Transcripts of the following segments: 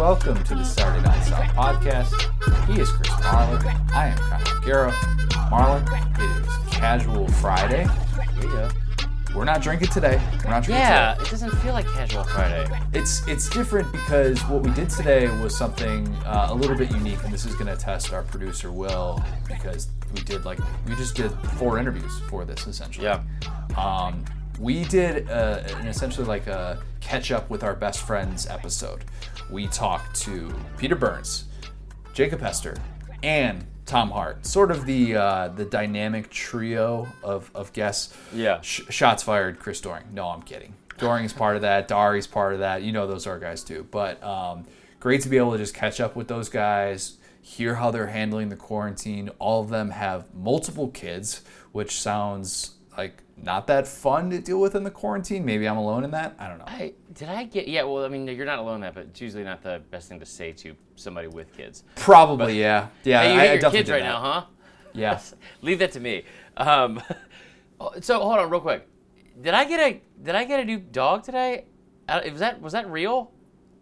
welcome to the Saturday Down South podcast. He is Chris Marler. I am Connor O'Gara. Marler, it is Casual Friday. Yeah. We're not drinking today. We're not drinking Yeah, today. it doesn't feel like casual Friday. It's it's different because what we did today was something uh, a little bit unique, and this is going to test our producer Will because we did like we just did four interviews for this essentially. Yeah. Um, we did uh, an essentially like a catch up with our best friends episode. We talked to Peter Burns, Jacob Hester, and Tom Hart. Sort of the uh, the dynamic trio of, of guests. Yeah. Sh- shots fired, Chris Doering. No, I'm kidding. Doering is part of that. Dari's part of that. You know those are guys too. But um, great to be able to just catch up with those guys, hear how they're handling the quarantine. All of them have multiple kids, which sounds like not that fun to deal with in the quarantine. Maybe I'm alone in that. I don't know. I did I get yeah. Well, I mean, you're not alone in that, but it's usually not the best thing to say to somebody with kids. Probably, yeah. Yeah, Hey, you I, I your definitely kids right that. now, huh? Yeah. Leave that to me. Um, so hold on, real quick. Did I get a Did I get a new dog today? Uh, Was that Was that real?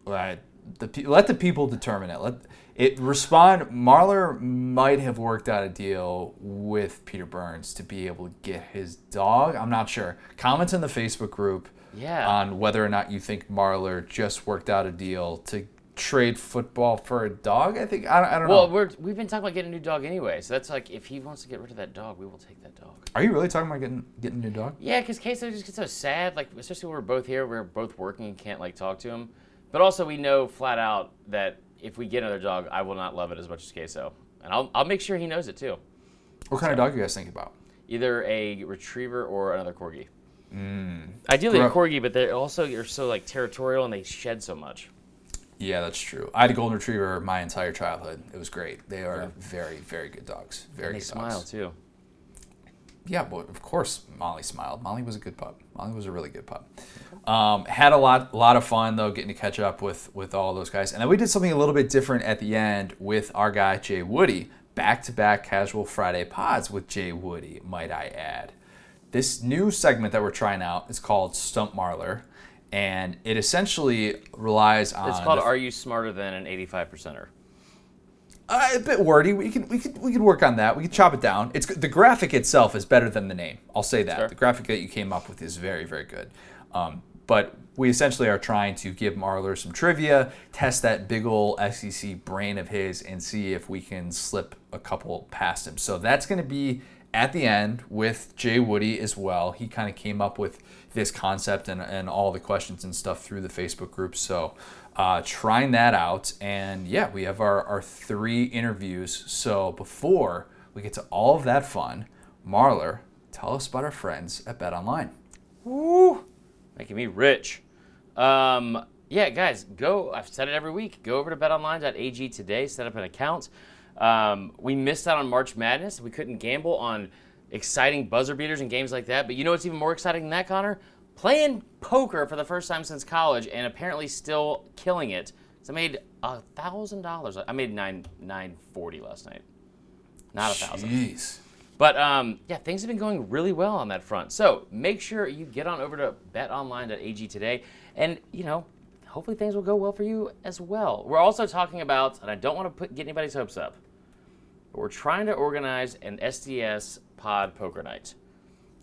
The let the people determine it. Let it respond. Marler might have worked out a deal with Peter Burns to be able to get his dog. I'm not sure. Comment in the Facebook group Yeah. on whether or not you think Marler just worked out a deal to trade football for a dog. I think I, don't- I don't Well, know. we're we've been talking about getting a new dog anyway, so that's like if he wants to get rid of that dog, we will take that dog. Are you really talking about getting getting a new dog? Yeah, because Queso just gets so sad. Like, especially when we're both here, we're both working and can't like talk to him. But also, we know flat out that if we get another dog, I will not love it as much as Queso, and I'll I'll make sure he knows it too. What kind of dog are you guys thinking about? Either a retriever or another corgi. Mm. Ideally, a corgi, but they also are so like territorial and they shed so much. Yeah, that's true. I had a golden retriever my entire childhood. It was great. They are very, very good dogs. Very They good smile dogs. too. Yeah, well, of course, Molly smiled. Molly was a good pup. Molly was a really good pup. Um, had a lot, lot of fun though, getting to catch up with with all those guys. And then we did something a little bit different at the end with our guy Jay Woody. Back to back casual Friday pods with Jay Woody, might I add. This new segment that we're trying out is called Stump Marler, and it essentially relies on. It's called the- "Are You Smarter Than an 85 Percenter?" Uh, a bit wordy. We can we could we could work on that. We could chop it down. It's the graphic itself is better than the name. I'll say that. Sure. The graphic that you came up with is very very good. Um, but we essentially are trying to give Marler some trivia, test that big ol' SEC brain of his, and see if we can slip a couple past him. So that's going to be at the end with Jay Woody as well. He kind of came up with this concept and, and all the questions and stuff through the Facebook group. So uh, trying that out. And yeah, we have our, our three interviews. So before we get to all of that fun, Marler, tell us about our friends at Bet Online. Woo! Making me rich. Um, yeah, guys, go. I've said it every week. Go over to betonline.ag today, set up an account. Um, we missed out on March Madness. We couldn't gamble on exciting buzzer beaters and games like that. But you know what's even more exciting than that, Connor? Playing poker for the first time since college and apparently still killing it. So I made a thousand dollars. I made nine nine forty last night. Not a thousand. Jeez. But um, yeah, things have been going really well on that front. So make sure you get on over to betonline.ag today, and you know, hopefully things will go well for you as well. We're also talking about, and I don't want to put get anybody's hopes up, but we're trying to organize an SDS Pod Poker Night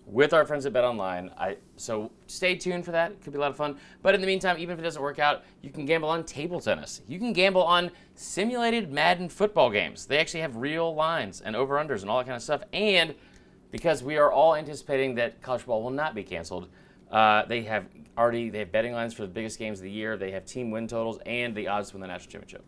with our friends at BetOnline. I so stay tuned for that. It could be a lot of fun. But in the meantime, even if it doesn't work out, you can gamble on table tennis. You can gamble on simulated Madden football games. They actually have real lines and over unders and all that kind of stuff. And because we are all anticipating that college football will not be canceled, uh, they have already they have betting lines for the biggest games of the year. They have team win totals and the odds to win the national championship.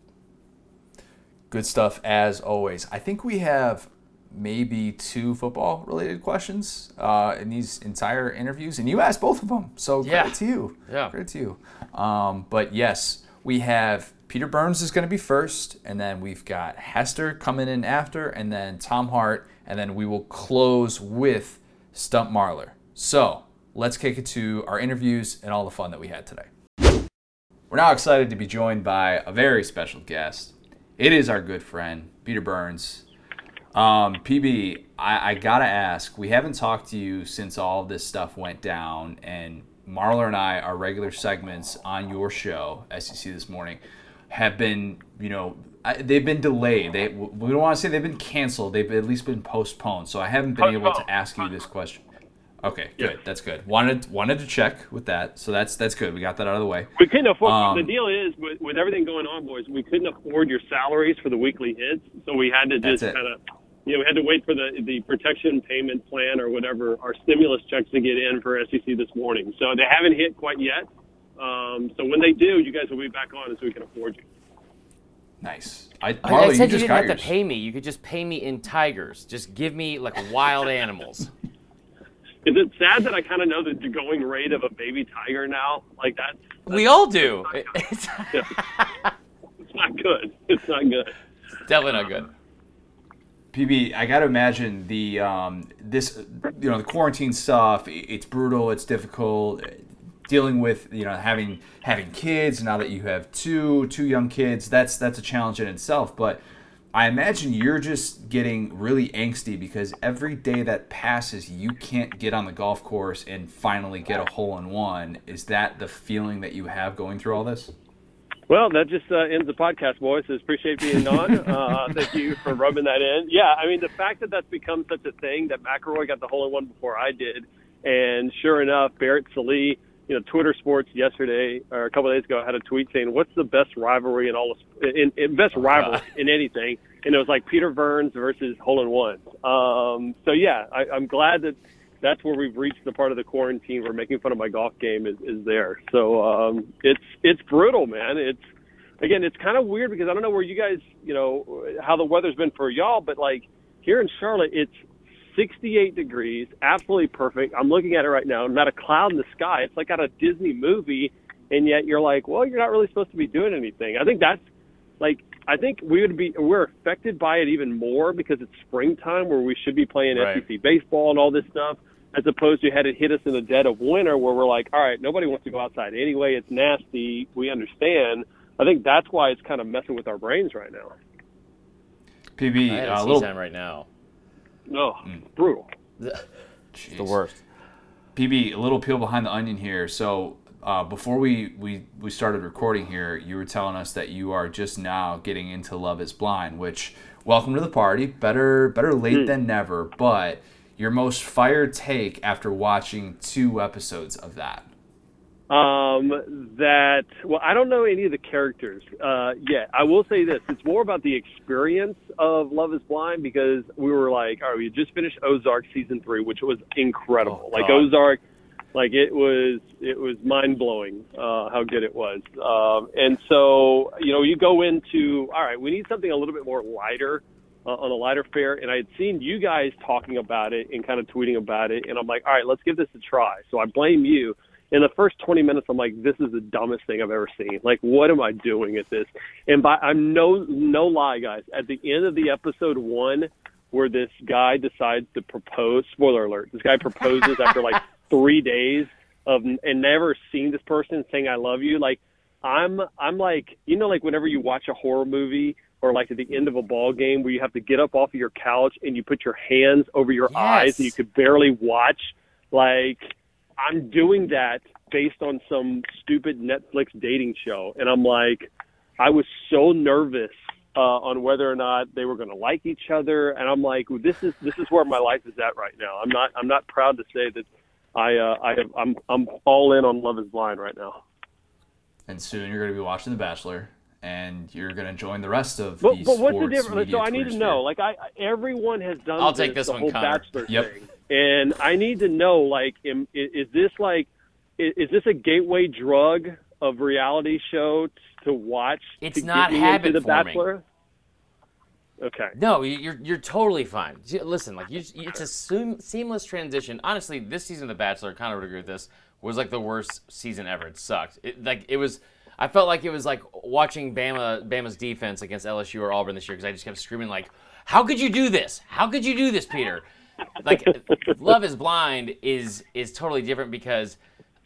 Good stuff as always. I think we have maybe two football related questions uh, in these entire interviews, and you asked both of them. So Yeah. credit to you. Yeah. Credit to you. Um, but yes, we have Peter Burns is going to be first, and then we've got Hester coming in after, and then Tom Hart, and then we will close with Stump Marler. So let's kick it to our interviews and all the fun that we had today. We're now excited to be joined by a very special guest. It is our good friend, Peter Burns. Um, PB, I, I gotta ask, we haven't talked to you since all this stuff went down, and Marler and I are regular segments on your show, SEC This Morning. have been, you know, I, they've been delayed. They we don't want to say they've been canceled. They've at least been postponed. So I haven't been able to ask you this question. Okay, good. Yeah. That's good. Wanted wanted to check with that. So that's that's good. We got that out of the way. We couldn't afford. Um, the deal is with, with everything going on, boys. We couldn't afford your salaries for the weekly hits, so we had to just kind of, you know, we had to wait for the the protection payment plan or whatever our stimulus checks to get in for SEC this morning. So they haven't hit quite yet. Um, so when they do, you guys will be back on, so we can afford you. Nice. I, I, Marler, I said you, just didn't got have yours. to pay me. You could just pay me in tigers. Just give me like wild animals. Is it sad that I kind of know the going rate of a baby tiger now? Like that. we all do. It's it's not good. It's not good. It's definitely not good. PB, I got to imagine the um, this you know the quarantine stuff. It's brutal. It's difficult dealing with you know having having kids. Now that you have two two young kids, that's that's a challenge in itself. But I imagine you're just getting really angsty because every day that passes, you can't get on the golf course and finally get a hole in one. Is that the feeling that you have going through all this? Well, that just uh, ends the podcast, boys. Just appreciate being on. Uh, thank you for rubbing that in. Yeah, I mean, the fact that that's become such a thing that McElroy got the hole in one before I did, and sure enough, Barrett Sallee, you know, Twitter Sports yesterday or a couple of days ago had a tweet saying, "What's the best rivalry in all of in, in best rivalry in anything?" And it was like Peter Burns versus hole in ones. Um, so yeah, I, I'm glad that that's where we've reached the part of the quarantine where making fun of my golf game is, is there. So um, it's it's brutal, man. It's again, it's kind of weird because I don't know where you guys, you know, how the weather's been for y'all, but like here in Charlotte, it's 68 degrees, absolutely perfect. I'm looking at it right now, not a cloud in the sky. It's like out a Disney movie, and yet you're like, well, you're not really supposed to be doing anything. I think that's like I think we would be we're affected by it even more because it's springtime where we should be playing Right. SEC baseball and all this stuff, as opposed to had it hit us in the dead of winter where we're like, all right, nobody wants to go outside anyway. It's nasty. We understand. I think that's why it's kind of messing with our brains right now. PB, I had uh, a a little season right now. No, Mm. brutal. The worst. PB, a little peel behind the onion here. So uh, before we, we we started recording here, you were telling us that you are just now getting into Love Is Blind, which welcome to the party. Better better late than never. But your most fire take after watching two episodes of that. Um, that well, I don't know any of the characters uh, yet. I will say this: it's more about the experience of Love Is Blind because we were like, all right, we just finished Ozark season three, which was incredible. Oh, like Ozark, like it was, it was mind blowing uh, how good it was. Um, and so you know, you go into all right, we need something a little bit more lighter. Uh, on a lighter fare, and I had seen you guys talking about it and kind of tweeting about it, and I'm like, all right, let's give this a try. So I blame you in the first 20 minutes, I'm like, this is the dumbest thing I've ever seen. Like, what am I doing at this? And by I'm no no lie, guys. At the end of the episode one, where this guy decides to propose. Spoiler alert: this guy proposes after like three days of and never seeing this person saying "I love you." Like, I'm I'm like, you know, like whenever you watch a horror movie. Or like at the end of a ball game where you have to get up off of your couch and you put your hands over your eyes and you could barely watch. Like I'm doing that based on some stupid Netflix dating show, and I'm like, I was so nervous uh, on whether or not they were going to like each other, and I'm like, this is this is where my life is at right now. I'm not I'm not proud to say that I uh, I have, I'm I'm all in on Love Is Blind right now. And soon you're going to be watching The Bachelor, and you're going to join the rest of But, these but what's the difference? So I need to know. sphere. Like I, I- everyone has done. I'll take this the one, whole Connor. Bachelor Yep. thing, and I need to know. Like, am, is, is this like, is, is this a gateway drug of reality show t- to watch? It's to not me into habit the forming. Bachelor. Okay. No, you- you're you're totally fine. Listen, like you, it's a seam, seamless transition. Honestly, this season of The Bachelor, kind of would agree with this, was like the worst season ever. It sucked. It, like it was. I felt like it was like watching Bama Bama's defense against LSU or Auburn this year because I just kept screaming like, "How could you do this? How could you do this, Peter?" Like, Love Is Blind is is totally different because,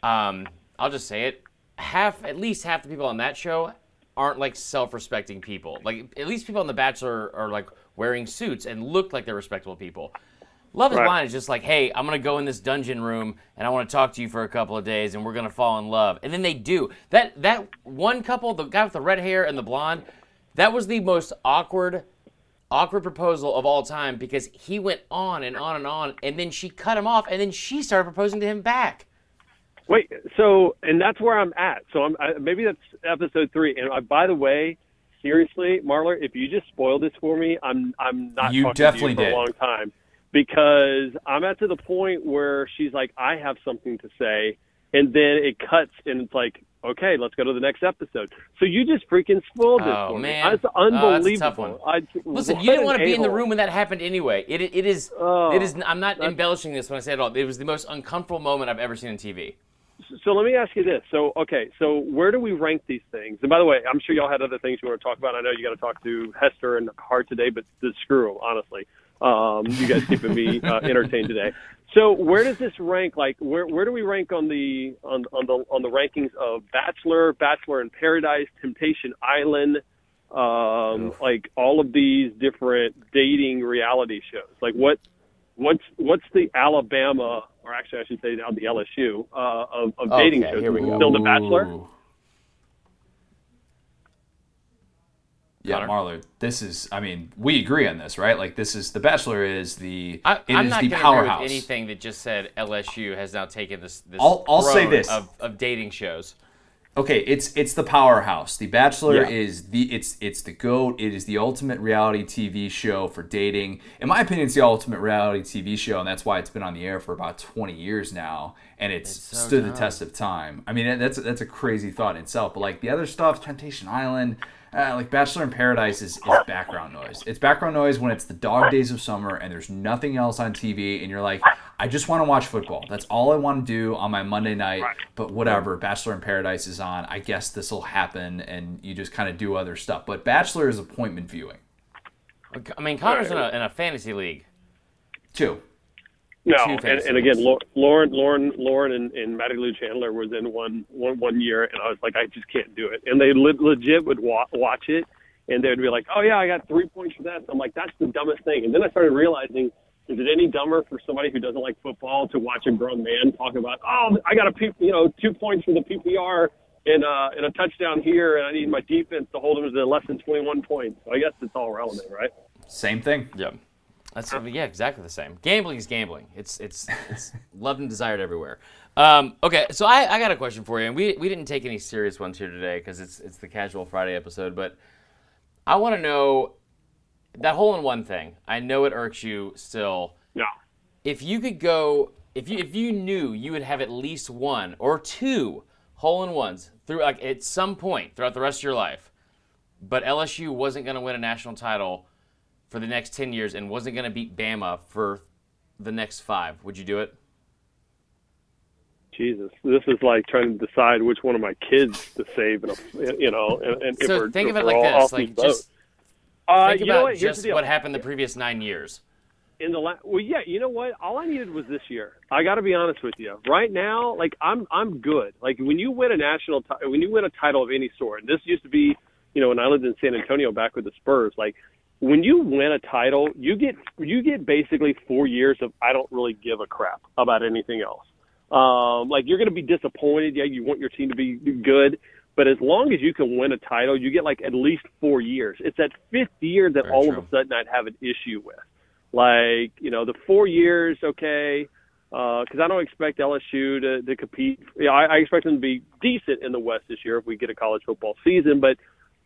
um, I'll just say it, half at least half the people on that show aren't like self-respecting people. Like at least people on The Bachelor are like wearing suits and look like they're respectable people. Love is Right. Blind is just like, hey, I'm gonna go in this dungeon room and I want to talk to you for a couple of days and we're gonna fall in love. And then they do. That that one couple, the guy with the red hair and the blonde, that was the most awkward, awkward proposal of all time because he went on and on and on, and then she cut him off, and then she started proposing to him back. Wait, so and that's where I'm at. So I'm I, maybe that's episode three. And I, by the way, seriously, Marler, if you just spoiled this for me, I'm I'm not You talking definitely to you for did. a long time because I'm at to the point where she's like, I have something to say, and then it cuts and it's like, okay, let's go to the next episode. So you just freaking spoiled this Oh, for man. me. It's Oh, that's a unbelievable. tough one. I, Listen, you didn't want to be in the room when that happened anyway. It, it is. Oh, it is. Oh, I'm not embellishing this when I say it all. It was the most uncomfortable moment I've ever seen on TV. So let me ask you this. So okay, so where do we rank these things? And by the way, I'm sure y'all had other things you want to talk about. I know you got to talk to Hester and Hart today, but just screw 'em, honestly. Um, you guys keeping me uh, entertained today. So where does this rank? Like where where do we rank on the on on the on the rankings of Bachelor, Bachelor in Paradise, Temptation Island, um, like all of these different dating reality shows? Like what what's what's the Alabama or actually I should say now the LSU uh, of, of dating Okay, shows? here we go. Still The Bachelor. Ooh. Yeah, Connor? Marler, this is, I mean, we agree on this, right? Like, this is, The Bachelor is the, I, it I'm is not the going to agree powerhouse. with anything that just said LSU has now taken this. this I'll- I'll say this. of, of dating shows. Okay, it's it's the powerhouse. The Bachelor Yeah. is the it's it's the goat. It is the ultimate reality TV show for dating. In my opinion, it's the ultimate reality TV show, and that's why it's been on the air for about 20 years now, and it's, so stood the test of time. I mean, that's that's a crazy thought in itself. But like the other stuff, Temptation Island, uh, like Bachelor in Paradise is, is background noise. It's background noise when it's the dog days of summer and there's nothing else on TV, and you're like, I just want to watch football. That's all I want to do on my Monday night. But whatever, Bachelor in Paradise is on. I guess this will happen, and you just kind of do other stuff. But Bachelor is appointment viewing I mean, Connor's in a, in a fantasy league. too. No, and, and again, Lauren, Lauren, Lauren, and, and Maddie Lou Chandler was in one, one one year, and I was like, I just can't do it. And they le- legit would wa- watch it, and they would be like, Oh yeah, I got three points for that. I'm like, that's the dumbest thing. And then I started realizing, is it any dumber for somebody who doesn't like football to watch a grown man talk about, oh, I got a P- you know two points for the PPR and uh, and a touchdown here, and I need my defense to hold them to less than 21 points. So I guess it's all relevant, right? Same thing. Yeah. That's yeah, exactly the same. Gambling is gambling. It's it's it's loved and desired everywhere. Um, okay, so I, I got a question for you, and we we didn't take any serious ones here today because it's it's the casual Friday episode, but I want to know that hole in one thing. I know it irks you still. Yeah. If you could go, if you if you knew you would have at least one or two hole in ones through like at some point throughout the rest of your life, but LSU wasn't going to win a national title for the next 10 years and wasn't going to beat Bama for the next five, would you do it? Jesus, this is like trying to decide which one of my kids to save, a, you know. And, and if So we're, think of it like this: like just uh, think about what? Just what happened the previous nine years. in the la- well, yeah. You know what? All I needed was this year. I got to be honest with you. Right now, like I'm, I'm good. Like when you win a national, ti- when you win a title of any sort, and this used to be, you know, when I lived in San Antonio back with the Spurs, like. When you win a title, you get you get basically four years of I don't really give a crap about anything else. Um, like you're going to be disappointed. Yeah, you want your team to be good, but as long as you can win a title, you get like at least four years. It's that fifth year that Very all true. of a sudden I'd have an issue with. Like you know, the four years, okay, because I don't expect LSU to, to compete. Yeah, I, I expect them to be decent in the West this year if we get a college football season, but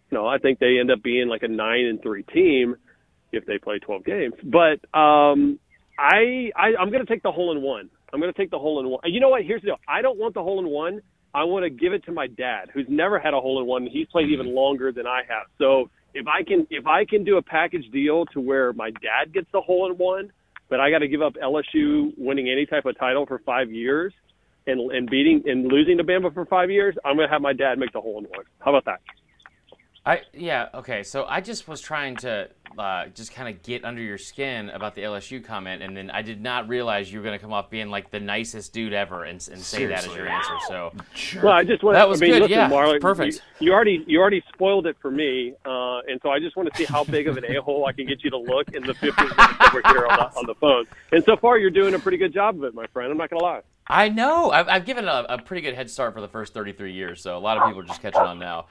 you know, I think they end up being like a nine and three team if they play 12 games. But um, I, I I'm going to take the hole in one. I'm going to take the hole in one. And You know what? Here's the deal. I don't want the hole in one. I want to give it to my dad, who's never had a hole in one. He's played even longer than I have. So if I can if I can do a package deal to where my dad gets the hole in one, but I got to give up LSU winning any type of title for five years. And, and beating and losing to Bama for five years, I'm gonna have my dad make the hole in one. How about that? I yeah okay. So I just was trying to uh, just kind of get under your skin about the LSU comment, and then I did not realize you were going to come off being like the nicest dude ever and, and say that as your answer. So Well, I just want That was I mean, good, Listen, yeah, Marler, perfect. You, you already you already spoiled it for me, uh, and so I just want to see how big of an a hole I can get you to look in the 15 minutes that we're here on the, on the phone. And so far, you're doing a pretty good job of it, my friend. I'm not gonna lie. I know I've, I've given a, a pretty good head start for the first 33 years, so a lot of people are just catching on now.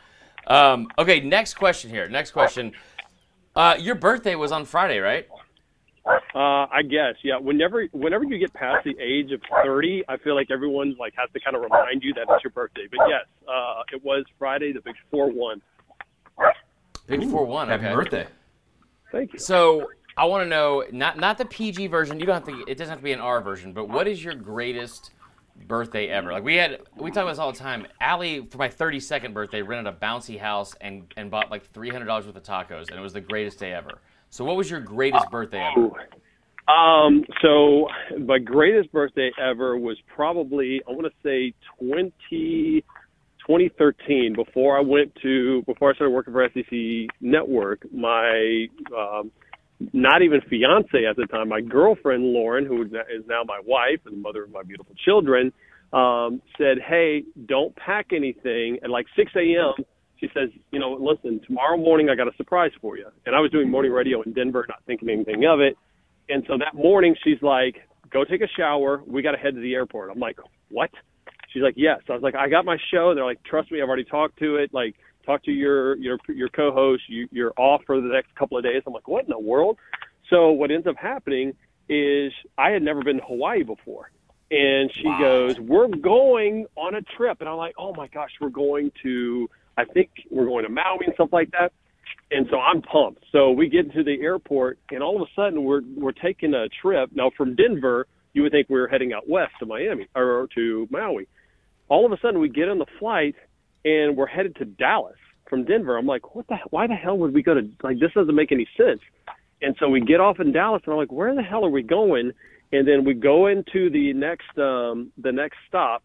Um, okay, next question here. Next question. Uh, your birthday was on Friday, right? Uh, I guess, yeah. Whenever whenever you get past the age of 30, I feel like everyone like has to kind of remind you that it's your birthday. But yes, uh, it was Friday, the big four one. Big four one. Happy Okay. birthday. Thank you. So I want to know not not the PG version. You don't have to. It doesn't have to be an R version. But what is your greatest birthday ever? Like we had, we talk about this all the time. Allie, for my 32nd birthday, rented a bouncy house and and bought like $300 worth of tacos, and it was the greatest day ever. So what was your greatest birthday ever? Um, so my greatest birthday ever was probably I want to say 20, 2013 before I went to before I started working for SEC Network. My um, not even fiance at the time, my girlfriend Lauren, who is now- my wife and the mother of my beautiful children, um, said, "Hey, don't pack anything." At like 6 a.m., she says, "You know, listen, tomorrow morning I got a surprise for you." And I was doing morning radio in Denver, not thinking anything of it. And so that morning, she's like, "Go take a shower. We got to head to the airport." I'm like, "What?" She's like, "Yes." I was like, "I got my show." They're like, "Trust me, I've already talked to it. Like, talk to your your your co-host. You, you're off for the next couple of days." I'm like, "What in the world?" So what ends up happening is I had never been to Hawaii before, and she goes, "We're going on a trip," and I'm like, "Oh my gosh, we're going to." I think we're going to Maui and stuff like that. And so I'm pumped. So we get to the airport, and all of a sudden we're we're taking a trip. Now from Denver, you would think we were heading out west to Miami or to Maui. All of a sudden we get on the flight, and we're headed to Dallas from Denver. I'm like, what the? Why the hell would we go to? Like this doesn't make any sense. And so we get off in Dallas, and I'm like, where the hell are we going? And then we go into the next um, the next stop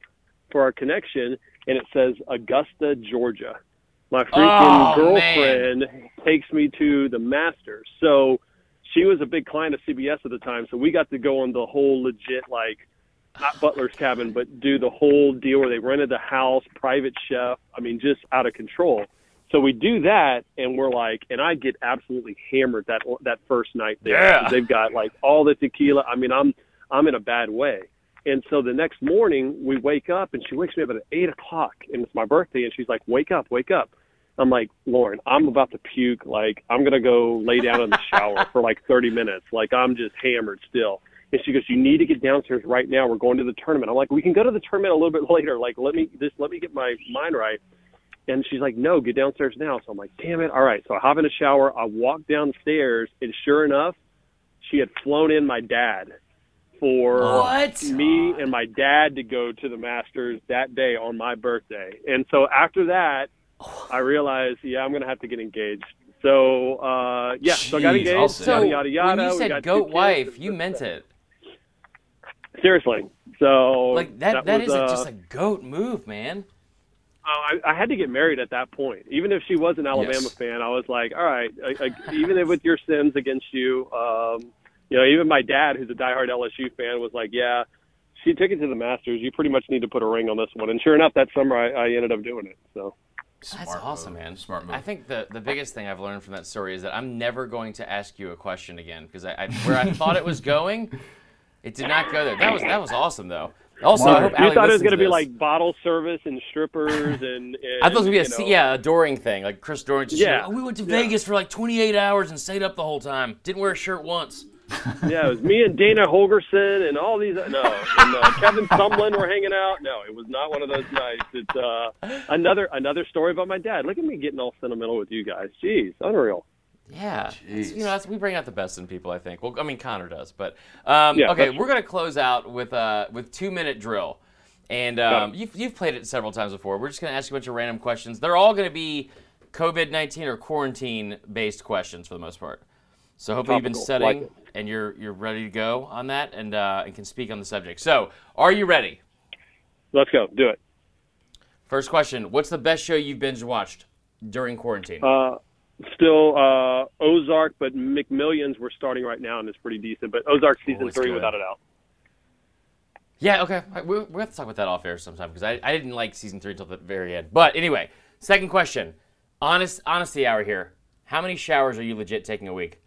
for our connection, and it says Augusta, Georgia. My freaking Oh, girlfriend takes me to the Masters. So she was a big client of CBS at the time, so we got to go on the whole legit like not Butler's cabin, but do the whole deal where they rented the house, private chef. I mean, just out of control. So we do that, and we're like, and I get absolutely hammered that that first night there. Yeah. They've got like all the tequila. I mean, I'm I'm in a bad way. And so the next morning we wake up, and she wakes me up at eight o'clock, and it's my birthday, and she's like, "Wake up, wake up." I'm like, Lauren, I'm about to puke. Like, I'm gonna go lay down in the shower for like 30 minutes. Like, I'm just hammered still. And she goes, "You need to get downstairs right now. We're going to the tournament." I'm like, "We can go to the tournament a little bit later. Like, let me just let me get my mind right." And she's like, "No, get downstairs now." So I'm like, "Damn it! All right." So I hop in the shower. I walk downstairs, and sure enough, she had flown in my dad for What? me and my dad to go to the Masters that day on my birthday. And so after that, I realized, yeah, I'm gonna have to get engaged. So uh, yeah, so I got Jeez, engaged. also- So yada yada yada. when you We said goat wife, you meant it. Seriously. So Like that. that was, is a, uh, just a goat move, man. Oh, I, I had to get married at that point. Even if she was an Alabama Yes. fan, I was like, all right, I, I, even if with your sins against you, um, you know, even my dad, who's a diehard LSU fan, was like, yeah, she took it to the Masters. You pretty much need to put a ring on this one. And sure enough, that summer I, I ended up doing it. So That's Smart awesome, move. man. Smart move. I think the, the biggest thing I've learned from that story is that I'm never going to ask you a question again because I, I where I thought it was going, it did not go there. That was that was awesome though. Also, I hope you Allie thought it was going to be this. like bottle service and strippers and, and I thought it was gonna be a you se- know, yeah, adoring thing. Like Chris Doering just Yeah. like, oh, we went to Yeah. Vegas for like 28 hours and stayed up the whole time. Didn't wear a shirt once. Yeah, it was me and Dana Holgorsen and all these. No, and uh, Kevin Sumlin were hanging out. No, it was not one of those nights. It's uh, another another story about my dad. Look at me getting all sentimental with you guys. Jeez, unreal. Yeah, It's- you know, that's, we bring out the best in people. I think. Well, I mean, Connor does, but um, Yeah, okay, we're gonna close out with uh, with two minute drill, and um, you've you've played it several times before. We're just gonna ask you a bunch of random questions. They're all gonna be COVID nineteen or quarantine based questions for the most part. So hopefully you've been studying Like and you're you're ready to go on that and uh, and can speak on the subject. So, are you ready? Let's go. Do it. First question: What's the best show you've binge watched? during quarantine? Uh, still uh, Ozark, but McMillions we're starting right now and it's pretty decent. But Ozark season Oh, it's three good. without a doubt. Yeah, okay. All right, we we have to talk about that off air sometime because I, I didn't like season three until the very end. But anyway, second question. Honest honesty hour here. How many showers are you legit taking a week?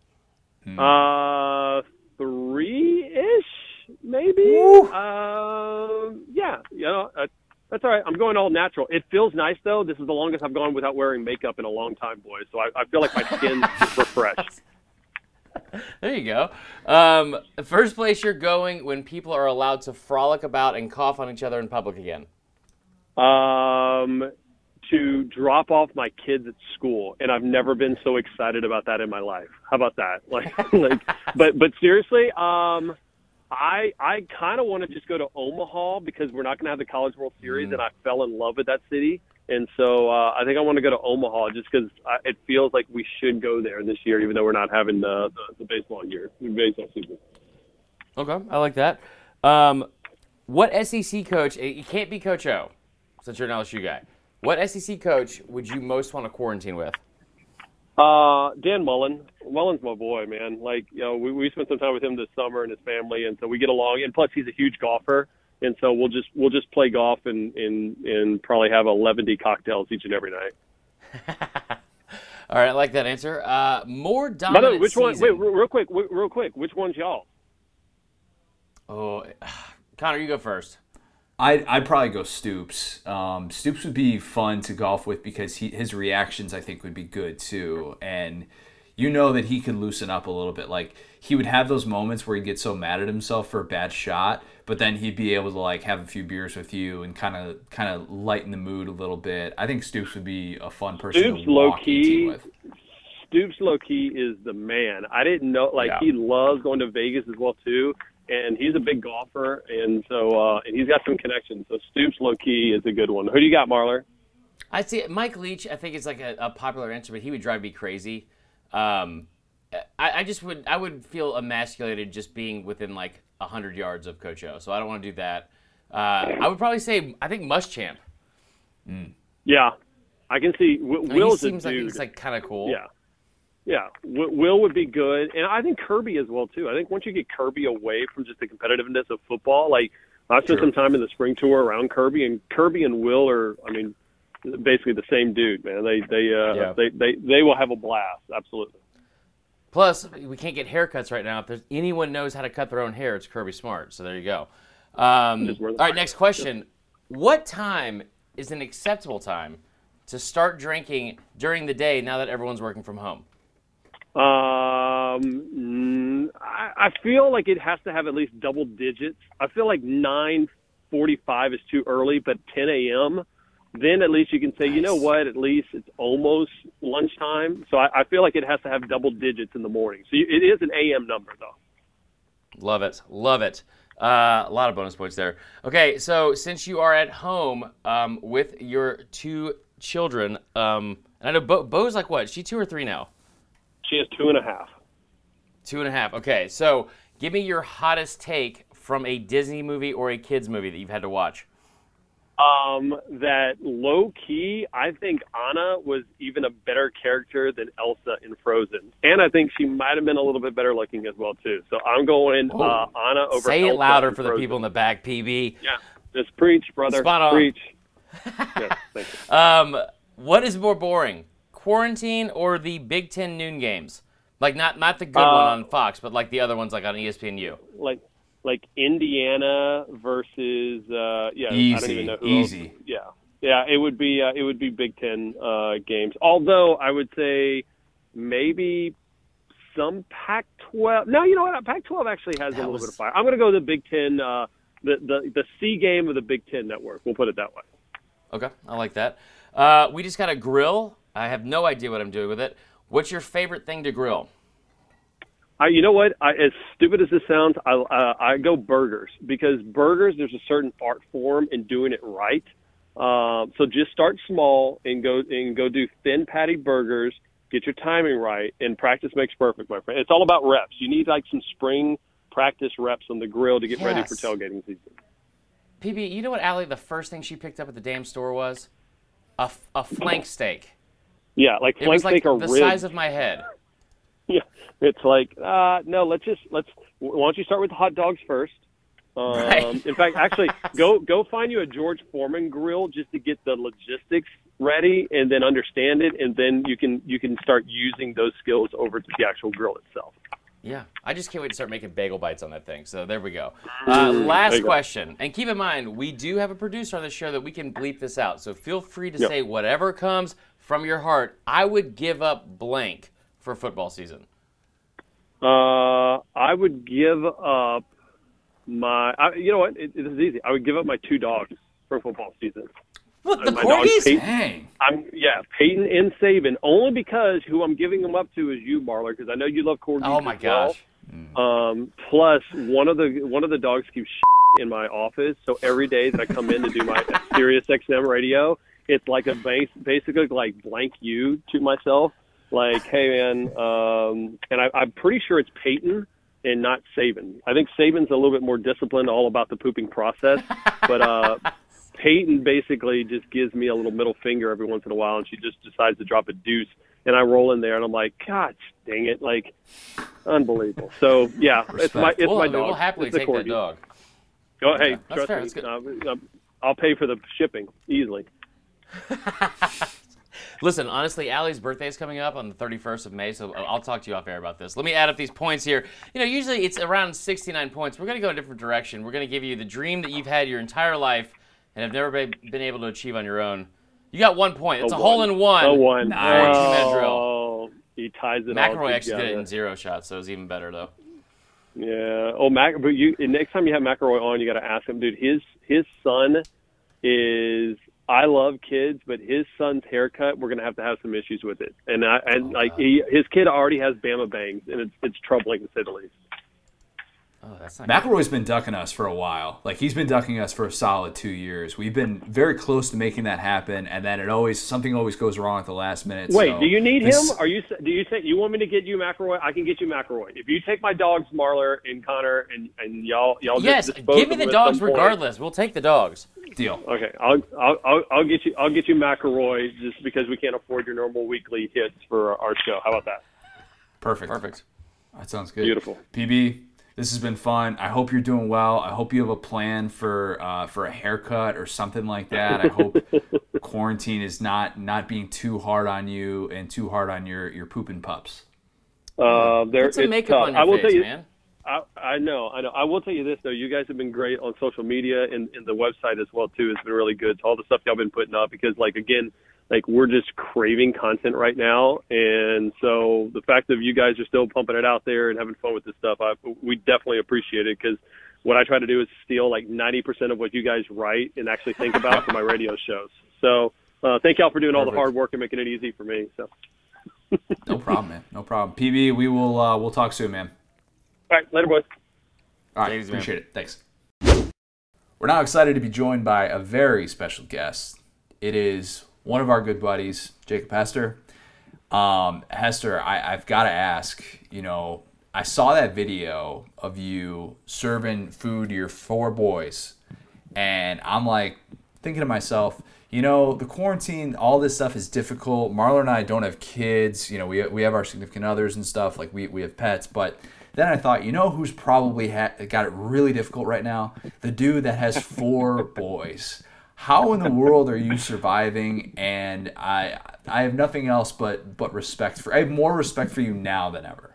Uh, three ish, maybe. Woo. Um, yeah, you know, uh, that's all right. I'm going all natural. It feels nice though. This is the longest I've gone without wearing makeup in a long time, boys. So I, I feel like my skin is refreshed. There you go. Um, first place you're going when people are allowed to frolic about and cough on each other in public again. Um, to drop off my kids at school, and I've never been so excited about that in my life. How about that? Like, like, but but seriously, um, I I kind of want to just go to Omaha because we're not going to have the College World Series, and I fell in love with that city, and so uh, I think I want to go to Omaha just because it feels like we should go there this year, even though we're not having the the, the baseball year, the baseball season. Okay, I like that. Um, what SEC coach? It can't be Coach O, since you're an LSU guy. What SEC coach would you most want to quarantine with? Uh, Dan Mullen. Mullen's my boy, man. Like, you know, we, we spent some time with him this summer and his family, and so we get along. And plus, he's a huge golfer, and so we'll just we'll just play golf and and and probably have 11 cocktails each and every night. All right, I like that answer. Uh, more By dominant the way, which one? season. Wait, real quick, real quick. Which one's y'all? Oh, Connor, you go first. I'd, I'd probably go Stoops. Um, Stoops would be fun to golf with because he, his reactions, I think, would be good too. And you know that he could loosen up a little bit. Like, he would have those moments where he'd get so mad at himself for a bad shot, but then he'd be able to, like, have a few beers with you and kind of kind of lighten the mood a little bit. I think Stoops would be a fun person Stoops, to walk 18 low-key, with. Stoops, low key, is the man. I didn't know. Like, Yeah. he loves going to Vegas as well too. And he's a big golfer, and so uh, and he's got some connections. So Stoops, low key, is a good one. Who do you got, Marler? I see Mike Leach. I think is like a, a popular answer, but he would drive me crazy. Um, I, I just would I would feel emasculated just being within like hundred yards of Coach O. So I don't want to do that. Uh, I would probably say I think Muschamp. Yeah, I can see. W- I mean, Will's he seems like he's like kind of cool. yeah, yeah. Will would be good, and I think Kirby as well too. I think once you get Kirby away from just the competitiveness of football, like I spent some time in the spring tour around Kirby, and Kirby and Will are, I mean, basically the same dude, man. They they uh, Yeah. they they they will have a blast. Absolutely. Plus, we can't get haircuts right now. If there's anyone knows how to cut their own hair, it's Kirby Smart. So there you go. Um, Just all wear the right, mic. next question. What time is an acceptable time to start drinking during the day now that everyone's working from home? Um, mm, I, I feel like it has to have at least double digits. I feel like nine forty-five is too early, but ten a.m. Then at least you can say, you know what? At least it's almost lunchtime. So I, I feel like it has to have double digits in the morning. So you, it is an a.m. number, though. Love it. Love it. Uh, a lot of bonus points there. Okay, so since you are at home um, with your two children, um, and I know Bo, Bo's like what? Is she two or three now? She has two and a half. Two and a half. Okay, so give me your hottest take from a Disney movie or a kids movie that you've had to watch. Um, that low key, I think Anna was even a better character than Elsa in Frozen, and I think she might have been a little bit better looking as well too. So I'm going uh, Anna over. Oh. Say it louder for the people in the back, PB. Yeah, just preach, brother. Spot on. Preach. yeah, thank you. Um, what is more boring, quarantine or the Big Ten noon games? Like not not the good Uh, one on Fox, but like the other ones like on ESPNU. Like, like Indiana versus uh, yeah, I don't Easy, even know who easy. Else. Yeah, yeah, it would be uh, it would be Big Ten uh, games. Although I would say maybe some Pac-12. No, you know what? Pac-12 actually has a little was- bit of fire. I'm going to go the Big Ten, uh, the the the C game of the Big Ten network. We'll put it that way. Okay, I like that. Uh, we just got a grill. I have no idea what I'm doing with it. What's your favorite thing to grill? I, you know what? I, as stupid as this sounds, I, uh, I go burgers because burgers. There's a certain art form in doing it right. Um, so just start small and go and go do thin patty burgers. Get your timing right, and practice makes perfect, my friend. It's all about reps. You need like some spring practice reps on the grill to get ready for tailgating season. PB, you know what Allie, the first thing she picked up at the damn store was? A, f- a flank steak. Yeah, like It flank was like steak or the ribs. size of my head. Yeah, it's like uh, no. Let's just let's. Why don't you start with the hot dogs first? Um, Right. In fact, actually, go go find you a George Foreman grill just to get the logistics ready and then understand it, and then you can you can start using those skills over to the actual grill itself. Yeah, I just can't wait to start making bagel bites on that thing. So there we go. Uh, last go. question, and keep in mind we do have a producer on the show that we can bleep this out. So feel free to Yep. say whatever comes from your heart. I would give up blank for football season. Uh, I would give up my. I, you know what? It, it is easy. I would give up my two dogs for football season. What the my dog's corgis? Pete. Dang. I'm yeah, Peyton and Saban. Only because who I'm giving them up to is you, Marler, because I know you love corgis. Oh my as well. gosh. Um, plus, one of the one of the dogs keeps in my office, so every day that I come in to do my Sirius XM radio, it's like a base, basically like blank you to myself. Like, hey man, um, and I, I'm pretty sure it's Peyton and not Saban. I think Saban's a little bit more disciplined, all about the pooping process, but uh, Peyton basically just gives me a little middle finger every once in a while, and she just decides to drop a deuce, and I roll in there, and I'm like, God dang it, like, unbelievable. So yeah, it's my it's We'll, my dog. we'll happily It's take that dog. Go, hey, that's trust fair, me, uh, um, I'll pay for the shipping easily. Listen, honestly, Allie's birthday is coming up on the 31st of May, so I'll talk to you off air about this. Let me add up these points here. You know, usually it's around 69 points. We're going to go a different direction. We're going to give you the dream that you've had your entire life and have never been been able to achieve on your own. You got one point. It's a, hole in one. A one. Nice. Oh, he ties it all McElroy actually did it in zero shots, so it was even better, though. Yeah. Oh, Mac. But you next time you have McElroy on, you got to ask him, dude. His his son is. I love kids, but his son's haircut, we're gonna have to have some issues with it. And I and oh, like he, his kid already has Bama bangs, and it's it's troubling to say the least. Oh, that's not McElroy's been ducking us for a while. Like he's been ducking us for a solid two years. We've been very close to making that happen, and then it always something always goes wrong at the last minute. Wait, so do you need this- him? Are you do you think you want me to get you McElroy? I can get you McElroy. If you take my dogs, Marler and Connor, and and y'all y'all Yes, just give me the dogs some point. regardless. We'll take the dogs. deal? Okay, I'll, I'll I'll I'll get you I'll get you McElroy just because we can't afford your normal weekly hits for our show. How about that? Perfect. Perfect. That sounds good. Beautiful. PB, this has been fun. I hope you're doing well. I hope you have a plan for uh, for a haircut or something like that. I hope quarantine is not not being too hard on you and too hard on your your pooping pups. Uh, there, Put some it's makeup tough. on your I will face, tell you, man. I, I know, I know. I will tell you this though. You guys have been great on social media and, and the website as well too. It's been really good. So all the stuff y'all been putting up because like again, like we're just craving content right now, and so the fact that you guys are still pumping it out there and having fun with this stuff, I, we definitely appreciate it because what I try to do is steal like 90% of what you guys write and actually think about for my radio shows. So uh, thank y'all for doing all the hard work and making it easy for me. So No problem, man. No problem. PB, we will uh, we'll talk soon, man. all right, later, boys. All right, Take it easy, man. appreciate it. Thanks. We're now excited to be joined by a very special guest. It is one of our good buddies, Jacob Hester. Um, Hester, I, I've got to ask, you know, I saw that video of you serving food to your four boys, and I'm like thinking to myself, you know, the quarantine, all this stuff is difficult. Marler and I don't have kids. You know, we, we have our significant others and stuff. Like we, we have pets. But then I thought, you know, who's probably ha- got it really difficult right now? The dude that has four boys. How in the world are you surviving? And I I have nothing else but but respect for. I have more respect for you now than ever.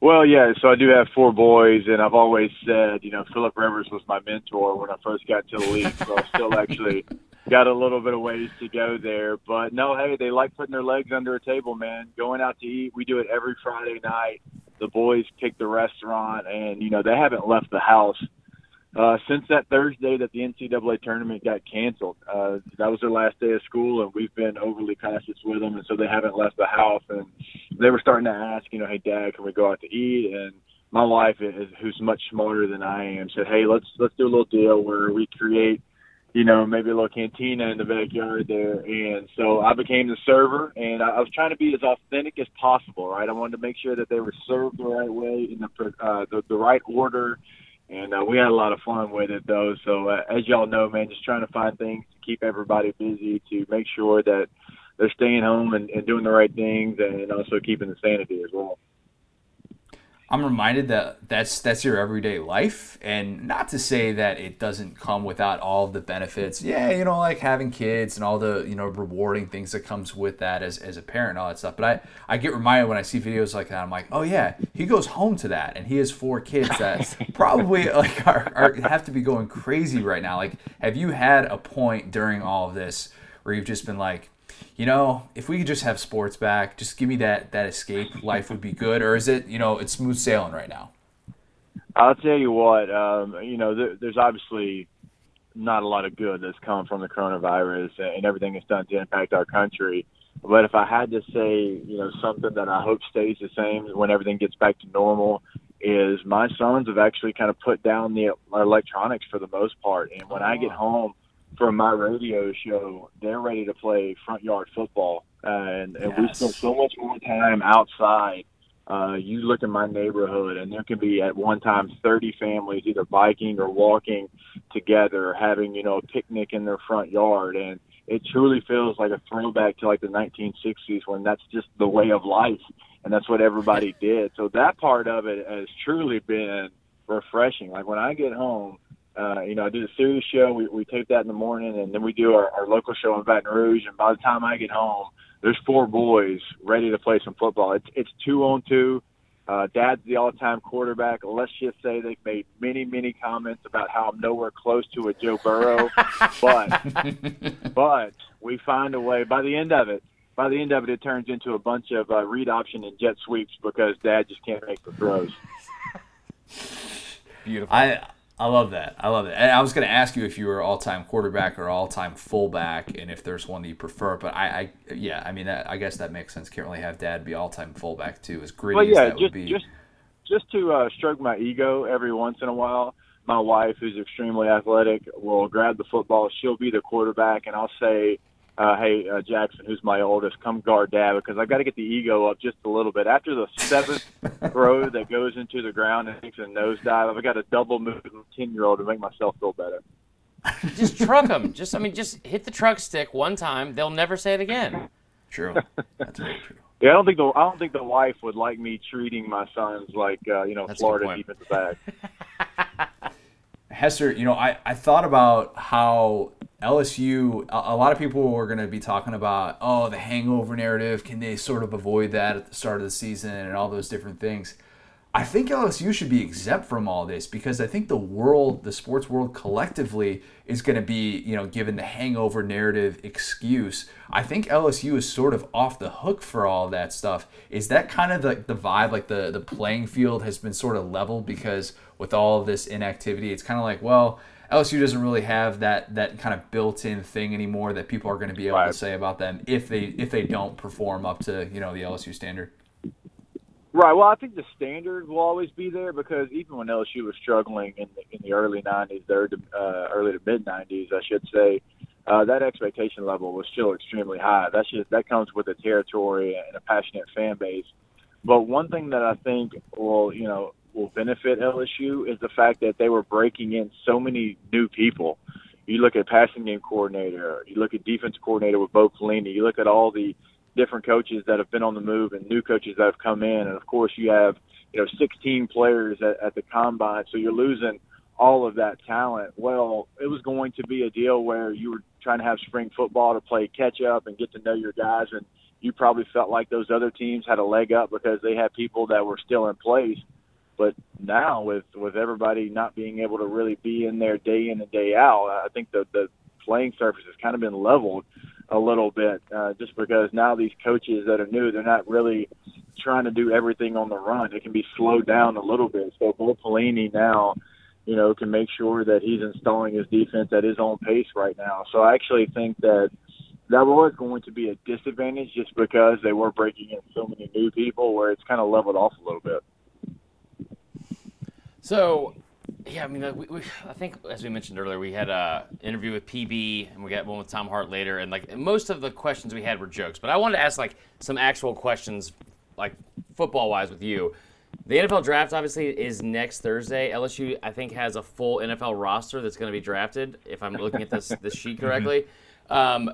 Well, yeah. So I do have four boys, and I've always said, you know, Philip Rivers was my mentor when I first got to the league. So I still actually got a little bit of ways to go there. But no, hey, they like putting their legs under a table, man. Going out to eat, we do it every Friday night. The boys pick the restaurant, and you know they haven't left the house uh, since that Thursday that the NCAA tournament got canceled. Uh, that was their last day of school, and we've been overly cautious with them, and so they haven't left the house. And they were starting to ask, you know, hey, Dad, can we go out to eat? And my wife, is, who's much smarter than I am, said, hey, let's let's do a little deal where we create, you know, maybe a little cantina in the backyard there. And so I became the server, and I, was trying to be as authentic as possible, right? I wanted to make sure that they were served the right way in the uh, the, the right order and uh, we had a lot of fun with it though. So uh, as y'all know, man, just trying to find things to keep everybody busy to make sure that they're staying home and, and doing the right things and also keeping the sanity as well. I'm reminded that that's that's your everyday life, and not to say that it doesn't come without all of the benefits. Yeah, you know, like having kids and all the you know rewarding things that comes with that as, as a parent and all that stuff. But I I get reminded when I see videos like that. I'm like, oh yeah, he goes home to that, and he has four kids that probably like are, are have to be going crazy right now. Like, have you had a point during all of this where you've just been like, you know, if we could just have sports back, just give me that that escape, life would be good? Or is it, you know, it's smooth sailing right now? I'll tell you what, um, you know, there, there's obviously not a lot of good that's come from the coronavirus and everything it's done to impact our country. But if I had to say, you know, something that I hope stays the same when everything gets back to normal, is my sons have actually kind of put down the electronics for the most part. And when oh. I get home, from my radio show, they're ready to play front yard football, uh, and, and yes. we spend so much more time outside. Uh, you look in my neighborhood, and there can be at one time 30 families either biking or walking together, having you know a picnic in their front yard, and it truly feels like a throwback to like the 1960s when that's just the way of life, and that's what everybody did. So that part of it has truly been refreshing. Like when I get home uh, you know, I do the Sirius show. We, we tape that in the morning, and then we do our, our local show in Baton Rouge. And by the time I get home, there's four boys ready to play some football. It's it's two on two. Uh, Dad's the all-time quarterback. Let's just say they've made many, many comments about how I'm nowhere close to a Joe Burrow, but but we find a way. By the end of it, by the end of it, it turns into a bunch of uh, read option and jet sweeps because Dad just can't make the throws. Beautiful. I I love that. I love it. And I was going to ask you if you were all-time quarterback or all-time fullback, and if there's one that you prefer. But I, I yeah, I mean, I guess that makes sense. Can't really have dad be all-time fullback too, as gritty well, yeah, as that just, would be. Just, just to uh, stroke my ego every once in a while, my wife, who's extremely athletic, will grab the football. She'll be the quarterback, and I'll say, uh, hey, uh, Jackson, who's my oldest, come guard dad because I've got to get the ego up just a little bit. After the seventh throw that goes into the ground and takes a nosedive, I've got to double move a 10 year old to make myself feel better. just truck them. Just, I mean, just hit the truck stick one time. They'll never say it again. True. That's very true. Yeah, I don't think the I don't think the wife would like me treating my sons like uh, you know That's Florida defensive back. Hester, you know, I, I thought about how LSU, a, a lot of people were going to be talking about, oh, the hangover narrative. Can they sort of avoid that at the start of the season and all those different things? I think LSU should be exempt from all this because I think the world, the sports world collectively is going to be, you know, given the hangover narrative excuse. I think LSU is sort of off the hook for all that stuff. Is that kind of the, the vibe? Like the, the playing field has been sort of leveled because with all of this inactivity, it's kind of like, well, LSU doesn't really have that that kind of built-in thing anymore that people are going to be able right. to say about them if they if they don't perform up to you know the LSU standard. Right. Well, I think the standard will always be there because even when LSU was struggling in the, in the early '90s, the uh, early to mid '90s, I should say, uh, that expectation level was still extremely high. That's just that comes with the territory and a passionate fan base. But one thing that I think will, you know, will benefit LSU is the fact that they were breaking in so many new people. You look at passing game coordinator, you look at defense coordinator with Bo Pelini, you look at all the different coaches that have been on the move and new coaches that have come in, and of course you have you know 16 players at, at the combine, so you're losing all of that talent. Well, it was going to be a deal where you were trying to have spring football to play catch up and get to know your guys, and you probably felt like those other teams had a leg up because they had people that were still in place. But now with with everybody not being able to really be in there day in and day out, I think the the playing surface has kind of been leveled a little bit, uh, just because now these coaches that are new, they're not really trying to do everything on the run. It can be slowed down a little bit. So Bo Pelini now, you know, can make sure that he's installing his defense at his own pace right now. So I actually think that that was going to be a disadvantage just because they were breaking in so many new people where it's kind of leveled off a little bit. So, yeah, I mean, we, we, I think as we mentioned earlier, we had a interview with PB, and we got one with Tom Hart later, and like most of the questions we had were jokes. But I wanted to ask like some actual questions, like football wise, with you. The NFL draft obviously is next Thursday. LSU, I think, has a full NFL roster that's going to be drafted. If I'm looking at this this sheet correctly. Um,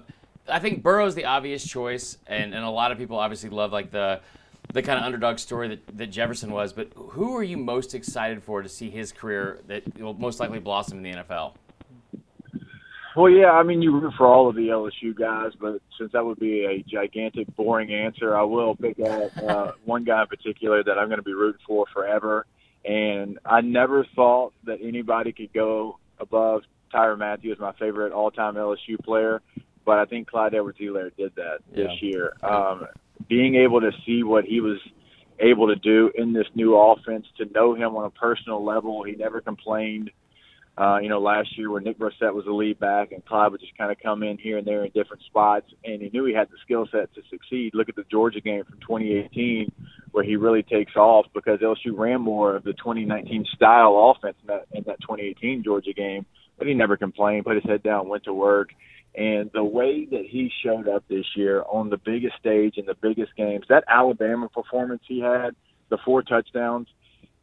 I think Burrow's the obvious choice, and, and a lot of people obviously love like the the kind of underdog story that, that Jefferson was. But who are you most excited for to see his career that will most likely blossom in the NFL? Well, yeah, I mean, you root for all of the LSU guys, but since that would be a gigantic, boring answer, I will pick out uh, one guy in particular that I'm going to be rooting for forever. And I never thought that anybody could go above Tyrann Mathieu as my favorite all-time LSU player, but I think Clyde Edwards-Helaire did that this year. Um, being able to see what he was able to do in this new offense, to know him on a personal level, he never complained – uh, you know, last year when Nick Brossette was the lead back and Clyde would just kind of come in here and there in different spots, and he knew he had the skill set to succeed. Look at the Georgia game from 2018, where he really takes off because LSU ran more of the 2019 style offense in that, in that 2018 Georgia game, but he never complained, put his head down, went to work. And the way that he showed up this year on the biggest stage in the biggest games, that Alabama performance he had, the four touchdowns,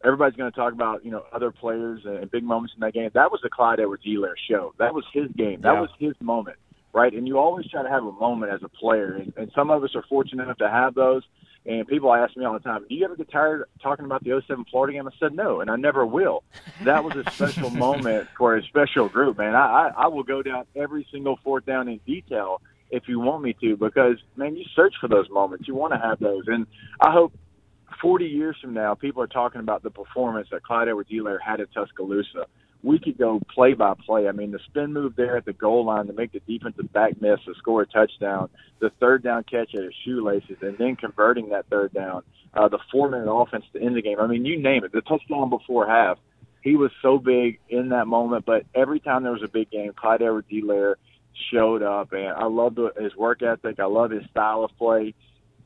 everybody's going to talk about you know other players and big moments in that game. That was the Clyde Edwards-Helaire show. That was his game. That yeah. was his moment, right? And you always try to have a moment as a player, and, and some of us are fortunate enough to have those. And people ask me all the time, "Do you ever get tired talking about the 07 Florida game?" I said, "No, and I never will." That was a special moment for a special group, man. I, I I will go down every single fourth down in detail if you want me to, because man, you search for those moments. You want to have those, and I hope 40 years from now, people are talking about the performance that Clyde Edwards-Helaire had at Tuscaloosa. We could go play by play. I mean, the spin move there at the goal line to make the defensive back miss to score a touchdown, the third down catch at his shoelaces, and then converting that third down, uh, the four minute offense to end the game. I mean, you name it. The touchdown before half, he was so big in that moment. But every time there was a big game, Clyde Edwards-Helaire showed up, and I love his work ethic. I love his style of play.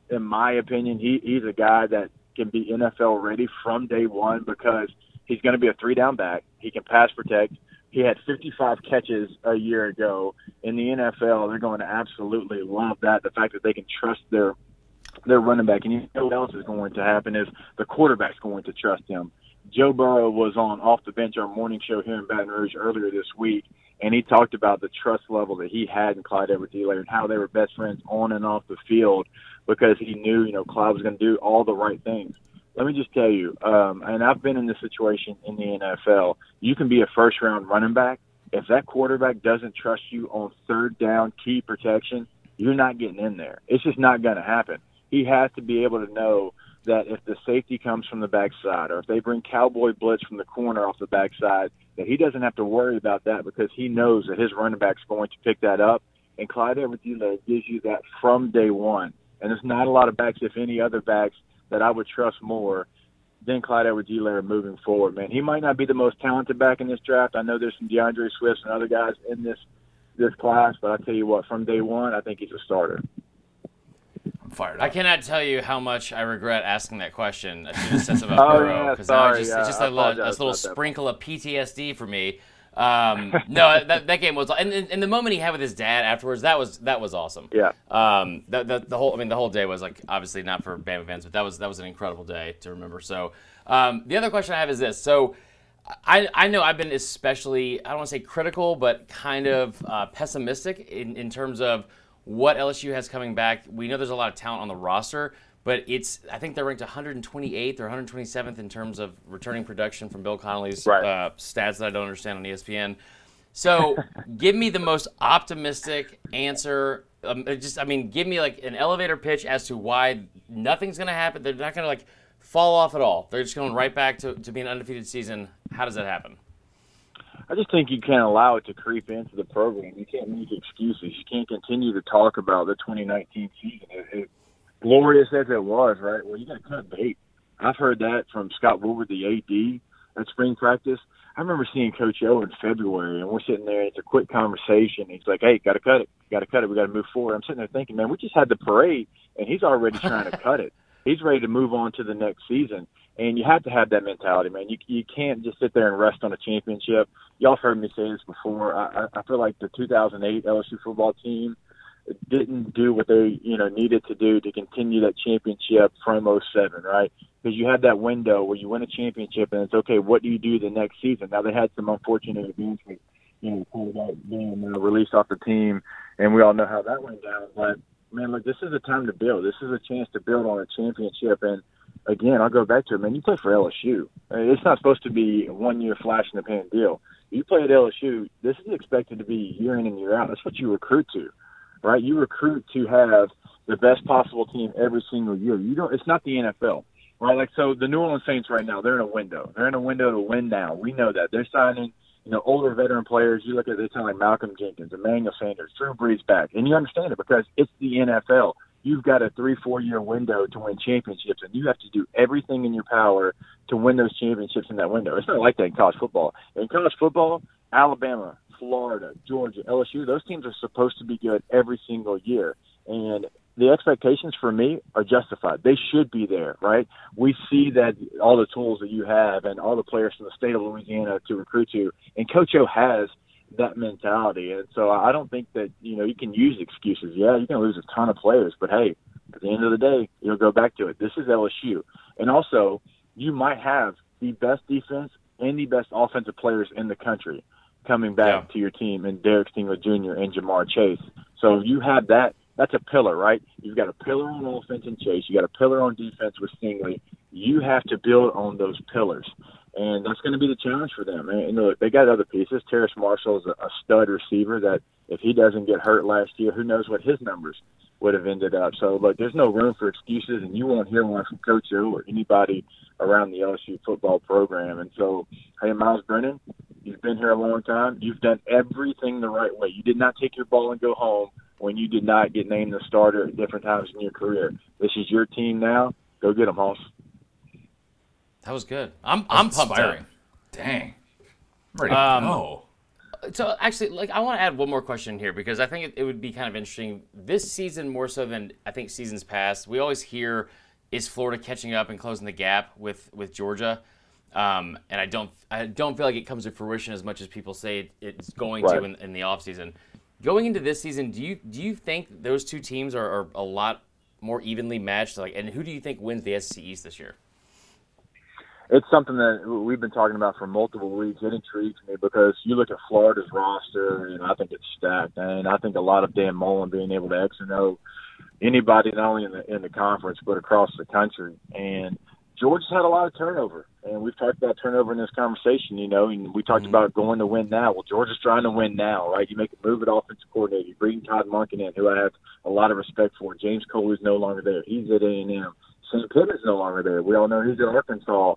In my opinion, he he's a guy that can be NFL ready from day one because he's going to be a three down back. He can pass protect. He had 55 catches a year ago in the NFL. They're going to absolutely love that. The fact that they can trust their their running back, and you know what else is going to happen is the quarterback's going to trust him. Joe Burrow was on off the bench our morning show here in Baton Rouge earlier this week, and he talked about the trust level that he had in Clyde Edwards-Helaire and how they were best friends on and off the field because he knew, you know, Clyde was going to do all the right things. Let me just tell you, um, and I've been in this situation in the NFL. You can be a first round running back. If that quarterback doesn't trust you on third down key protection, you're not getting in there. It's just not going to happen. He has to be able to know that if the safety comes from the backside or if they bring cowboy blitz from the corner off the backside, that he doesn't have to worry about that because he knows that his running back's going to pick that up. And Clyde Edwards-Helaire gives you that from day one. And there's not a lot of backs, if any other backs, that I would trust more than Clyde Edwards-Helaire moving forward. Man, he might not be the most talented back in this draft. I know there's some D'Andre Swifts and other guys in this this class, but I tell you what, from day one, I think he's a starter. I'm fired up. I cannot tell you how much I regret asking that question. Oh, I should have said something about oh, Burrow because yeah, just, yeah, it's just a little, a little sprinkle of PTSD for me. Um, no, that, that game was, and, and the moment he had with his dad afterwards, that was that was awesome. Yeah. Um, the, the, the whole, I mean, the whole day was like obviously not for Bama fans, but that was that was an incredible day to remember. So, um, the other question I have is this: so. I, I know I've been especially, I don't want to say critical, but kind of uh, pessimistic in, in terms of what LSU has coming back. We know there's a lot of talent on the roster, but it's I think they're ranked 128th or 127th in terms of returning production from Bill Connelly's right. uh, stats that I don't understand on ESPN. So, give me the most optimistic answer. Um, just, I mean, give me like an elevator pitch as to why nothing's going to happen. They're not going to like fall off at all. They're just going right back to, to being an undefeated season. How does that happen? I just think you can't allow it to creep into the program. You can't make excuses. You can't continue to talk about the 2019 season. It, it, glorious as it was, right? Well, you got to cut bait. I've heard that from Scott Woodward, the AD at spring practice. I remember seeing Coach O in February, and we're sitting there. And it's a quick conversation. He's like, "Hey, got to cut it. Got to cut it. We got to move forward." I'm sitting there thinking, "Man, we just had the parade, and he's already trying to cut it. He's ready to move on to the next season." And you have to have that mentality, man. You you can't just sit there and rest on a championship. Y'all have heard me say this before. I, I feel like the 2008 LSU football team didn't do what they you know needed to do to continue that championship from 07, right? Because you had that window where you win a championship and it's okay. What do you do the next season? Now they had some unfortunate events with you know quarterback being uh, released off the team and we all know how that went down. But man, look, this is a time to build. This is a chance to build on a championship. And again, I'll go back to it, man. You play for LSU. It's not supposed to be a one year flash in the pan deal. You play at LSU. This is expected to be year in and year out. That's what you recruit to, right? You recruit to have the best possible team every single year. You don't. It's not the NFL. Right, like so, the New Orleans Saints right now, they're in a window. They're in a window to win now. We know that they're signing you know, older veteran players, you look at this time like Malcolm Jenkins, Emmanuel Sanders, Drew Brees back, and you understand it because it's the NFL. You've got a three, four year window to win championships, and you have to do everything in your power to win those championships in that window. It's not like that in college football. In college football, Alabama, Florida, Georgia, LSU, those teams are supposed to be good every single year. And the expectations for me are justified. They should be there, right? We see that all the tools that you have and all the players from the state of Louisiana to recruit to, and Coach O has that mentality. And so I don't think that, you know, you can use excuses. Yeah, you can lose a ton of players, but hey, at the end of the day, you'll go back to it. This is LSU. And also, you might have the best defense and the best offensive players in the country coming back yeah. to your team and Derek Stingley Jr. and Ja'Marr Chase. So you have that that's a pillar, right? You've got a pillar on offense and Chase. You got a pillar on defense with Stingley. You have to build on those pillars, and that's going to be the challenge for them. And, look, they got other pieces. Terrace Marshall is a, a stud receiver that if he doesn't get hurt last year, who knows what his numbers would have ended up. So, look, there's no room for excuses, and you won't hear one from Coach O or anybody around the LSU football program. And so, hey, Myles Brennan, you've been here a long time. You've done everything the right way. You did not take your ball and go home when you did not get named the starter at different times in your career. This is your team now. Go get them, Hoss. That was good. I'm I'm inspiring. pumped up. Dang. I'm ready um, to go. So actually, like I want to add one more question here because I think it, it would be kind of interesting this season more so than I think seasons past. We always hear is Florida catching up and closing the gap with with Georgia. Um, and I don't I don't feel like it comes to fruition as much as people say it, it's going right. to in, in the offseason. Going into this season, do you do you think those two teams are, are a lot more evenly matched? Like, and who do you think wins the SEC East this year? It's something that we've been talking about for multiple weeks. It intrigues me because you look at Florida's roster, and I think it's stacked. And I think a lot of Dan Mullen being able to X and O anybody not only in the in the conference but across the country. And Georgia's had a lot of turnover, and we've talked about turnover in this conversation. You know, and we talked mm-hmm. about going to win now. Well, Georgia's trying to win now, right? You make a move at offensive coordinator. You bring Todd Monken in, who I have a lot of respect for. James Coley is no longer there. He's at A and M. Sam Pittman's no longer there. We all know he's at Arkansas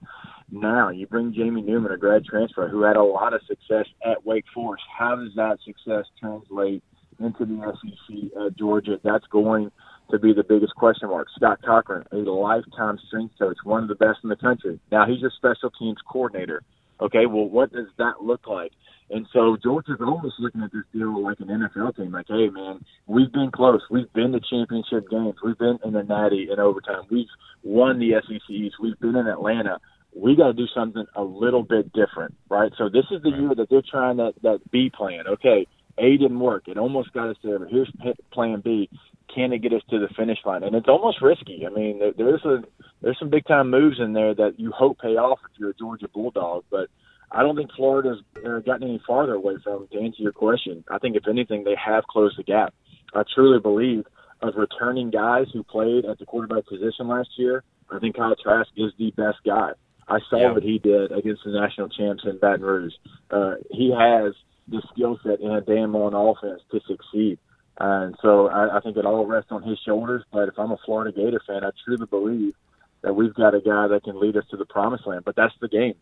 now. You bring Jamie Newman, a grad transfer, who had a lot of success at Wake Forest. How does that success translate into the SEC at Georgia? That's going to be the biggest question mark. Scott Cochran, a lifetime strength coach, one of the best in the country. Now he's a special teams coordinator. Okay, well, what does that look like? And so Georgia's almost looking at this deal like an NFL team. Like, hey, man, we've been close. We've been to championship games. We've been in the Natty in overtime. We've won the SECs. We've been in Atlanta. We got to do something a little bit different, right? So this is the year that they're trying that that B plan. Okay, A didn't work. It almost got us there, but here's plan B can it get us to the finish line? And it's almost risky. I mean, there, there's a there's some big time moves in there that you hope pay off if you're a Georgia Bulldog, but I don't think Florida's uh, gotten any farther away from. To answer your question, I think if anything, they have closed the gap. I truly believe of returning guys who played at the quarterback position last year. I think Kyle Trask is the best guy. I saw yeah. what he did against the national champs in Baton Rouge. Uh, he has the skill set in a Dan Mullen offense to succeed. And so I, I think it all rests on his shoulders. But if I'm a Florida Gator fan, I truly believe that we've got a guy that can lead us to the promised land. But that's the game.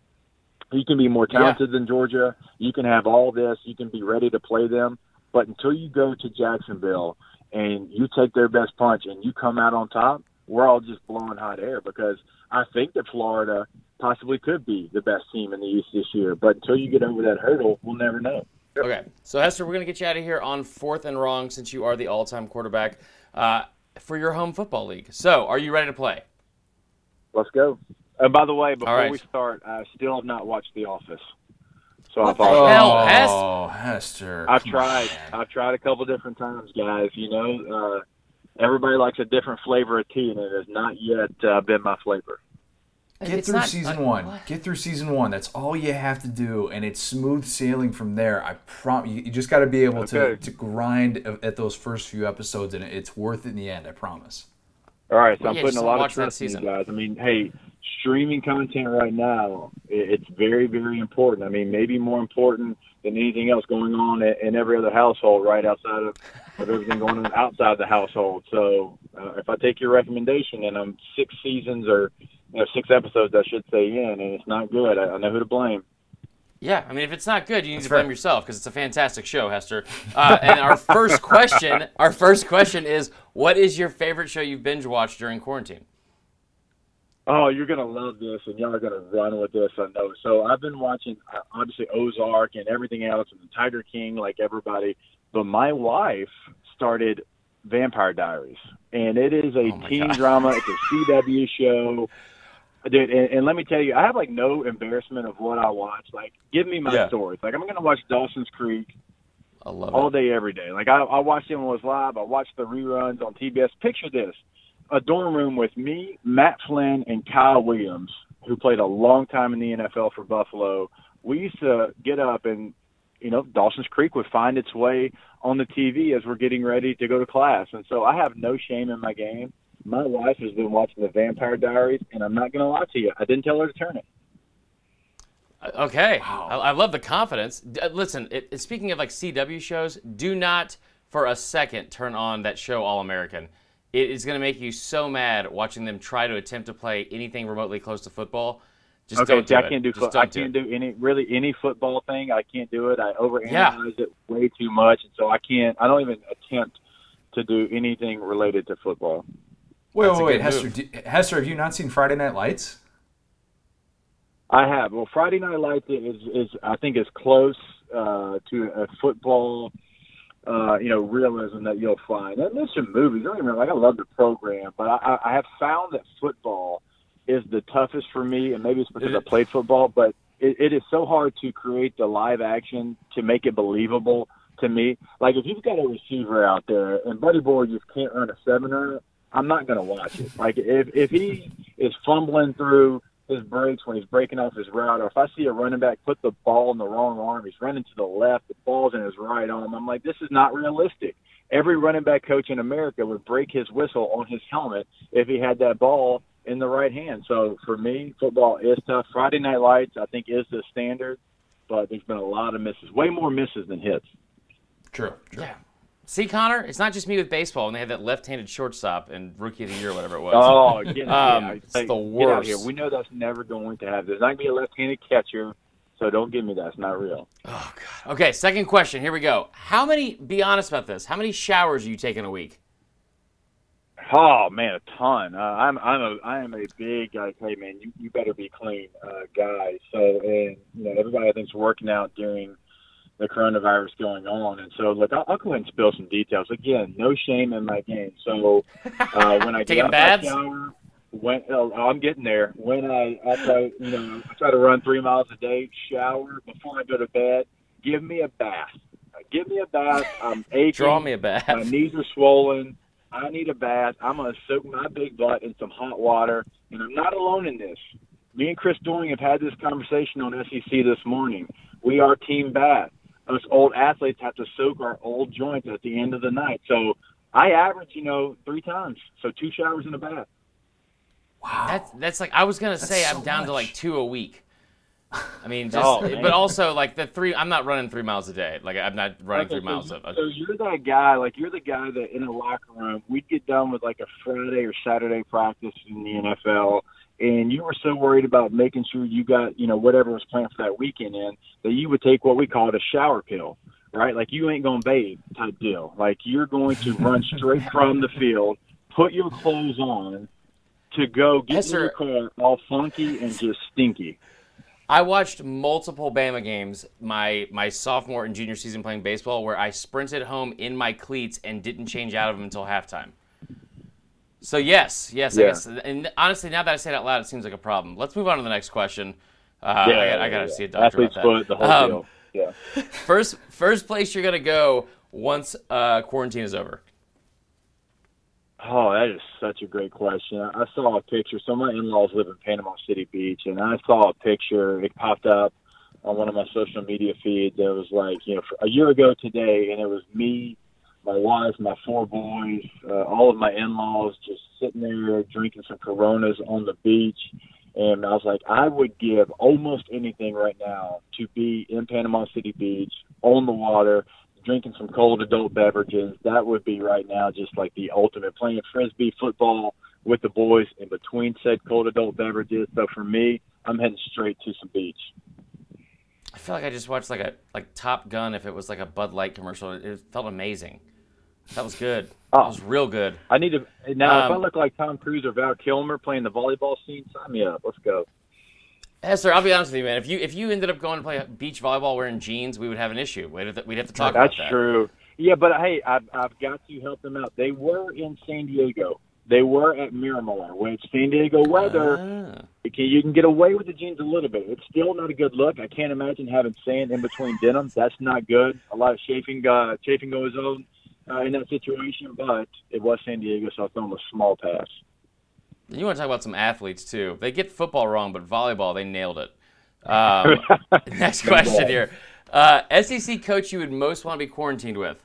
You can be more talented yeah. than Georgia. You can have all this. You can be ready to play them. But until you go to Jacksonville and you take their best punch and you come out on top, we're all just blowing hot air because I think that Florida possibly could be the best team in the East this year. But until you get over that hurdle, we'll never know. Okay, so Hester, we're gonna get you out of here on fourth and wrong since you are the all-time quarterback uh, for your home football league. So, are you ready to play? Let's go. And by the way, before right. we start, I still have not watched The Office. So what I thought, hell, Hester? Oh, Hester. I've tried. I've tried a couple different times, guys. You know, uh, everybody likes a different flavor of tea, and it has not yet uh, been my flavor. Get It's through not- season uh, one. what? Get through season one. That's all you have to do, and it's smooth sailing from there. I prom. You, you just got to be able to, Okay. to grind at those first few episodes, and it's worth it in the end. I promise. All right, so Well, I'm yeah, putting a lot of that trust in you guys. I mean, hey, streaming content right now, it's very, very important. I mean, maybe more important than anything else going on in, in every other household, right outside of, of everything going on outside the household. So, uh, if I take your recommendation and I'm six seasons or you know six episodes, I should say in, and it's not good, I, I know who to blame. Yeah, I mean, if it's not good, you need to fair. blame yourself because it's a fantastic show, Hester. Uh, and our first question, our first question is, what is your favorite show you've binge watched during quarantine? Oh, you're gonna love this, and y'all are gonna run with this. I know. So I've been watching uh, obviously Ozark and everything else, and the Tiger King, like everybody. But my wife started Vampire Diaries, and it is a Oh teen God. drama. It's a CW show. Dude, and, and let me tell you, I have like no embarrassment of what I watch. Like, give me my Yeah. stories. Like, I'm gonna watch Dawson's Creek I love all it. day, every day. Like I, I watched it when it was live. I watched the reruns on TBS. Picture this: a dorm room with me, Matt Flynn, and Kyle Williams, who played a long time in the NFL for Buffalo. We used to get up and, you know, Dawson's Creek would find its way on the TV as we're getting ready to go to class. And so I have no shame in my game. My wife has been watching the Vampire Diaries, and I'm not going to lie to you. I didn't tell her to turn it. Okay, I, I love the confidence. D- uh, listen, it, it- speaking of like CW shows, do not for a second turn on that show All American. It is going to make you so mad watching them try to attempt to play anything remotely close to football. Just okay, don't do I it. can't do. Don't I can't do. do any really any football thing. I can't do it. I overanalyze Yeah. it way too much, and so I can't. I don't even attempt to do anything related to football. Wait, That's wait, wait, Hester. Do, Hester, have you not seen Friday Night Lights? I have. Well, Friday Night Lights is is I think is close uh, to a football, uh, you know, realism that you'll find. And there's some movies. I don't even me wrong. Like I love the program, but I, I have found that football is the toughest for me, and maybe it's because Is I played football, but it, it is so hard to create the live action to make it believable to me. Like if you've got a receiver out there and Buddy Boy just can't run a seven runner, I'm not going to watch it. Like if if he is fumbling through his breaks when he's breaking off his route, or if I see a running back put the ball in the wrong arm, he's running to the left, the ball's in his right arm. I'm like, this is not realistic. Every running back coach in America would break his whistle on his helmet if he had that ball in the right hand. So for me, football is tough. Friday Night Lights, I think, is the standard, but there's been a lot of misses, way more misses than hits. True. True. Yeah. See, Connor, it's not just me with baseball And they had that left-handed shortstop and rookie of the year, whatever it was. Oh, get, Um, yeah, it's the worst. here. We know that's never going to happen. There's not going to be a left-handed catcher, so don't give me that. It's not real. Oh God. Okay, second question. Here we go. How many? Be honest about this. How many showers are you taking a week? Oh man, a ton. Uh, I'm I'm a I am a big like, hey man, you, you better be clean uh, guy. So and you know everybody I think's working out during the coronavirus going on, and so look, I'll, I'll go ahead and spill some details. Again, no shame in my game. So uh, when I get out baths? my shower, when oh, I'm getting there. When I I try you know I try to run three miles a day, shower before I go to bed. Give me a bath. Uh, Give me a bath. I'm aching. Draw me a bath. My knees are swollen. I need a bath. I'm gonna soak my big butt in some hot water, and I'm not alone in this. Me and Chris Doering have had this conversation on SEC this morning. We are team bath. Us old athletes have to soak our old joints at the end of the night. So I average, you know, three times. So two showers and a bath. Wow. That's that's like I was gonna say so I'm down to like two a week. I mean, just Oh, but also like the three. I'm not running three miles a day. Like I'm not running Okay, three miles. So, A, a- so you're that guy, like you're the guy that in a locker room, we'd get done with like a Friday or Saturday practice in the NFL, and you were so worried about making sure you got, you know, whatever was planned for that weekend in, that you would take what we called a shower pill, right? Like you ain't gonna bathe type deal. Like you're going to run straight from the field, put your clothes on, to go get Yes, in your car all funky and just stinky. I watched multiple Bama games my my sophomore and junior season playing baseball where I sprinted home in my cleats and didn't change out of them until halftime. So yes, yes, I guess. And honestly, now that I say it out loud, it seems like a problem. Let's move on to the next question. Uh, I, got, I gotta see a doctor Athlete's about that. foot, the whole Um, deal. Yeah. First, first place you're gonna go once uh, quarantine is over. Oh, that is such a great question. I saw a picture. So my in-laws live in Panama City Beach, and I saw a picture. It popped up on one of my social media feeds. It was like, you know, a year ago today, and it was me, my wife, my four boys, uh, all of my in-laws just sitting there drinking some Coronas on the beach. And I was like, I would give almost anything right now to be in Panama City Beach on the water drinking some cold adult beverages. That would be right now just like the ultimate playing frisbee football with the boys in between said cold adult beverages. So for me, I'm heading straight to some beach. I feel like I just watched like a like Top Gun if it was like a Bud Light commercial. It felt amazing. That was good. Oh. That was real good. I need to now. if I Um, look like Tom Cruise or Val Kilmer playing the volleyball scene, sign me up. Let's go. Hester, I'll be honest with you, man. If you if you ended up going to play beach volleyball wearing jeans, we would have an issue. We'd have to, we'd have to talk That's that. true. Yeah, but hey, I've, I've got to help them out. They were in San Diego. They were at Miramar, which San Diego weather. Ah. You can, you can get away with the jeans a little bit. It's still not a good look. I can't imagine having sand in between denim. That's not good. A lot of chafing, uh, chafing goes on uh, in that situation, but it was San Diego, so I throw them a small pass. You want to talk about some athletes too? They get football wrong, but volleyball they nailed it. Um, next question here: uh, SEC coach you would most want to be quarantined with?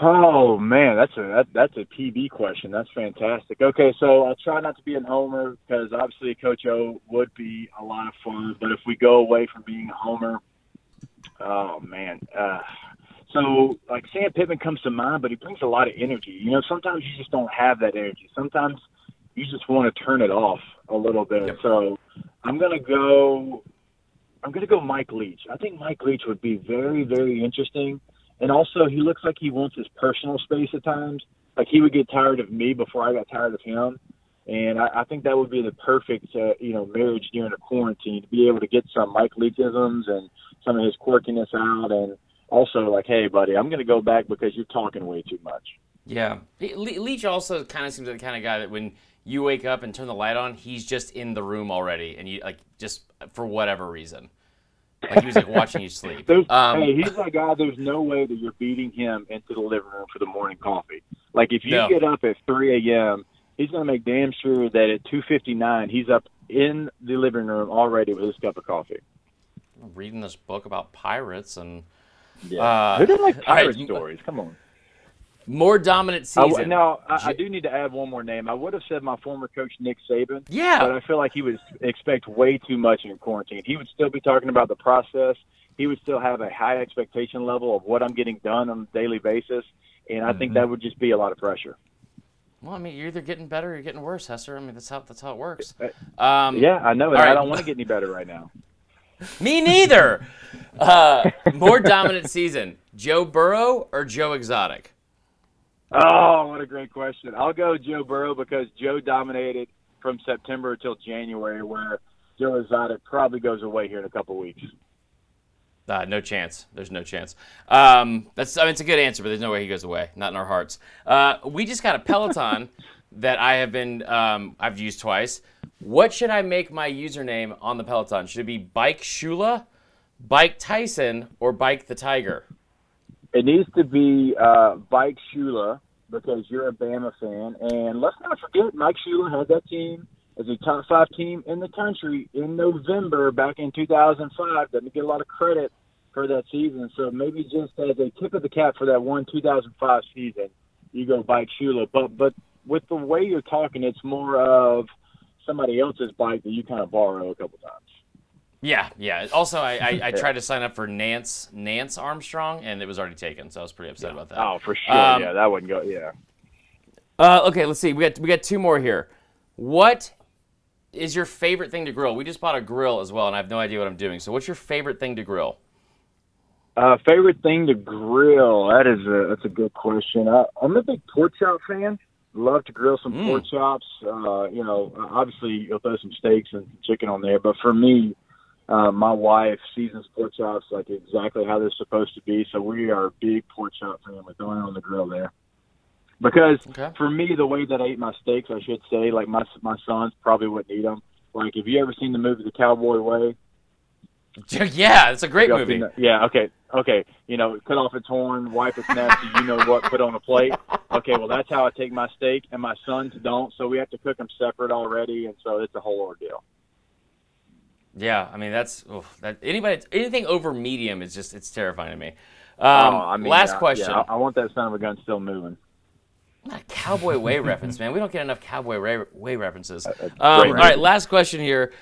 Oh man, that's a that, that's a PB question. That's fantastic. Okay, so I'll try not to be a homer because obviously Coach O would be a lot of fun. But if we go away from being a homer, oh man, uh, so like Sam Pittman comes to mind, but he brings a lot of energy. You know, sometimes you just don't have that energy. Sometimes you just want to turn it off a little bit. Yep. So I'm gonna go. I'm gonna go Mike Leach. I think Mike Leach would be very very interesting. And also, he looks like he wants his personal space at times. Like he would get tired of me before I got tired of him. And I, I think that would be the perfect, uh, you know, marriage during a quarantine to be able to get some Mike Leachisms and some of his quirkiness out, and also like, hey, buddy, I'm going to go back because you're talking way too much. Yeah, Le- Leach also kind of seems like the kind of guy that when you wake up and turn the light on, he's just in the room already, and you like just for whatever reason, like he was like watching you sleep. Um, hey, he's that guy. There's no way that you're beating him into the living room for the morning coffee. Like if you No. get up at 3 a.m., he's going to make damn sure that at 2:59 he's up in the living room already with his cup of coffee. reading this book about pirates and Yeah. Uh, Who doesn't like pirate you- stories? Come on. more dominant I, season. now I, I J- do need to add one more name. I would have said my former coach Nick Saban. Yeah. but I feel like he would expect way too much in quarantine. He would still be talking about the process. He would still have a high expectation level of what I'm getting done on a daily basis, and I think Mm-hmm. that would just be a lot of pressure. Well, I mean, you're either getting better or you're getting worse, Hester. I mean, that's how that's how it works. Uh, Um, Yeah, I know, and all I don't want to get any better right now. Me neither. Uh, more dominant season: Joe Burrow or Joe Exotic? Oh, what a great question. I'll go Joe Burrow because Joe dominated from September until January, where Joe Exotic probably goes away here in a couple weeks. Uh, no chance. There's no chance. Um, that's. I mean, it's a good answer, but there's no way he goes away. Not in our hearts. Uh, we just got a Peloton that I have been. Um, I've used twice. What should I make my username on the Peloton? Should it be Bike Shula, Bike Tyson, or Bike the Tiger? It needs to be uh, Mike Shula because you're a Bama fan, and let's not forget Mike Shula had that team as a top five team in the country in November back in 2005. Doesn't get a lot of credit for that season, so maybe just as a tip of the cap for that one 2005 season, you go Bike Shula. But but with the way you're talking, it's more of somebody else's bike that you kind of borrow a couple times. Yeah, yeah. Also, I, I, I tried to sign up for Nance Nance Armstrong, and it was already taken, so I was pretty upset about that. Oh, for sure. Um, yeah, that wouldn't go. Yeah. Uh, okay, let's see. We got we got two more here. What is your favorite thing to grill? We just bought a grill as well, and I have no idea what I'm doing. So, what's your favorite thing to grill? Uh, favorite thing to grill? That is a that's a good question. I, I'm a big pork chop fan. Love to grill some Mm. pork chops. Uh, you know, obviously you'll throw some steaks and chicken on there, but for me, uh, my wife seasons pork chops like exactly how they're supposed to be. So we are a big pork chop family. Throwing it on the grill there. Because Okay. for me, the way that I eat my steaks, I should say, like my my sons probably wouldn't eat them. Like, have you ever seen the movie The Cowboy Way? yeah, it's a great movie. that? Yeah. Okay. okay, you know, cut off its horn, wipe its nest, so you know what, put on a plate. Okay, well that's how I take my steak, and my sons don't, so we have to cook them separate already, and so it's a whole ordeal. Yeah, I mean that's that anybody anything over medium is just it's terrifying to me. Um, oh, I mean, last I- question. Yeah, I I want that son of a gun still moving. Not a Cowboy Way reference, man. We don't get enough Cowboy Way, way references. Um, all right, last question here.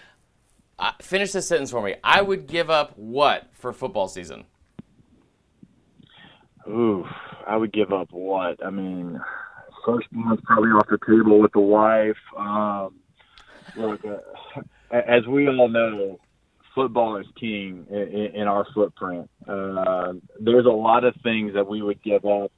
Uh, finish this sentence for me. I would give up what for football season? Ooh, I would give up what? I mean, first month probably off the table with the wife. Um, look, uh, as we all know, football is king in, in our footprint. Uh, there's a lot of things that we would give up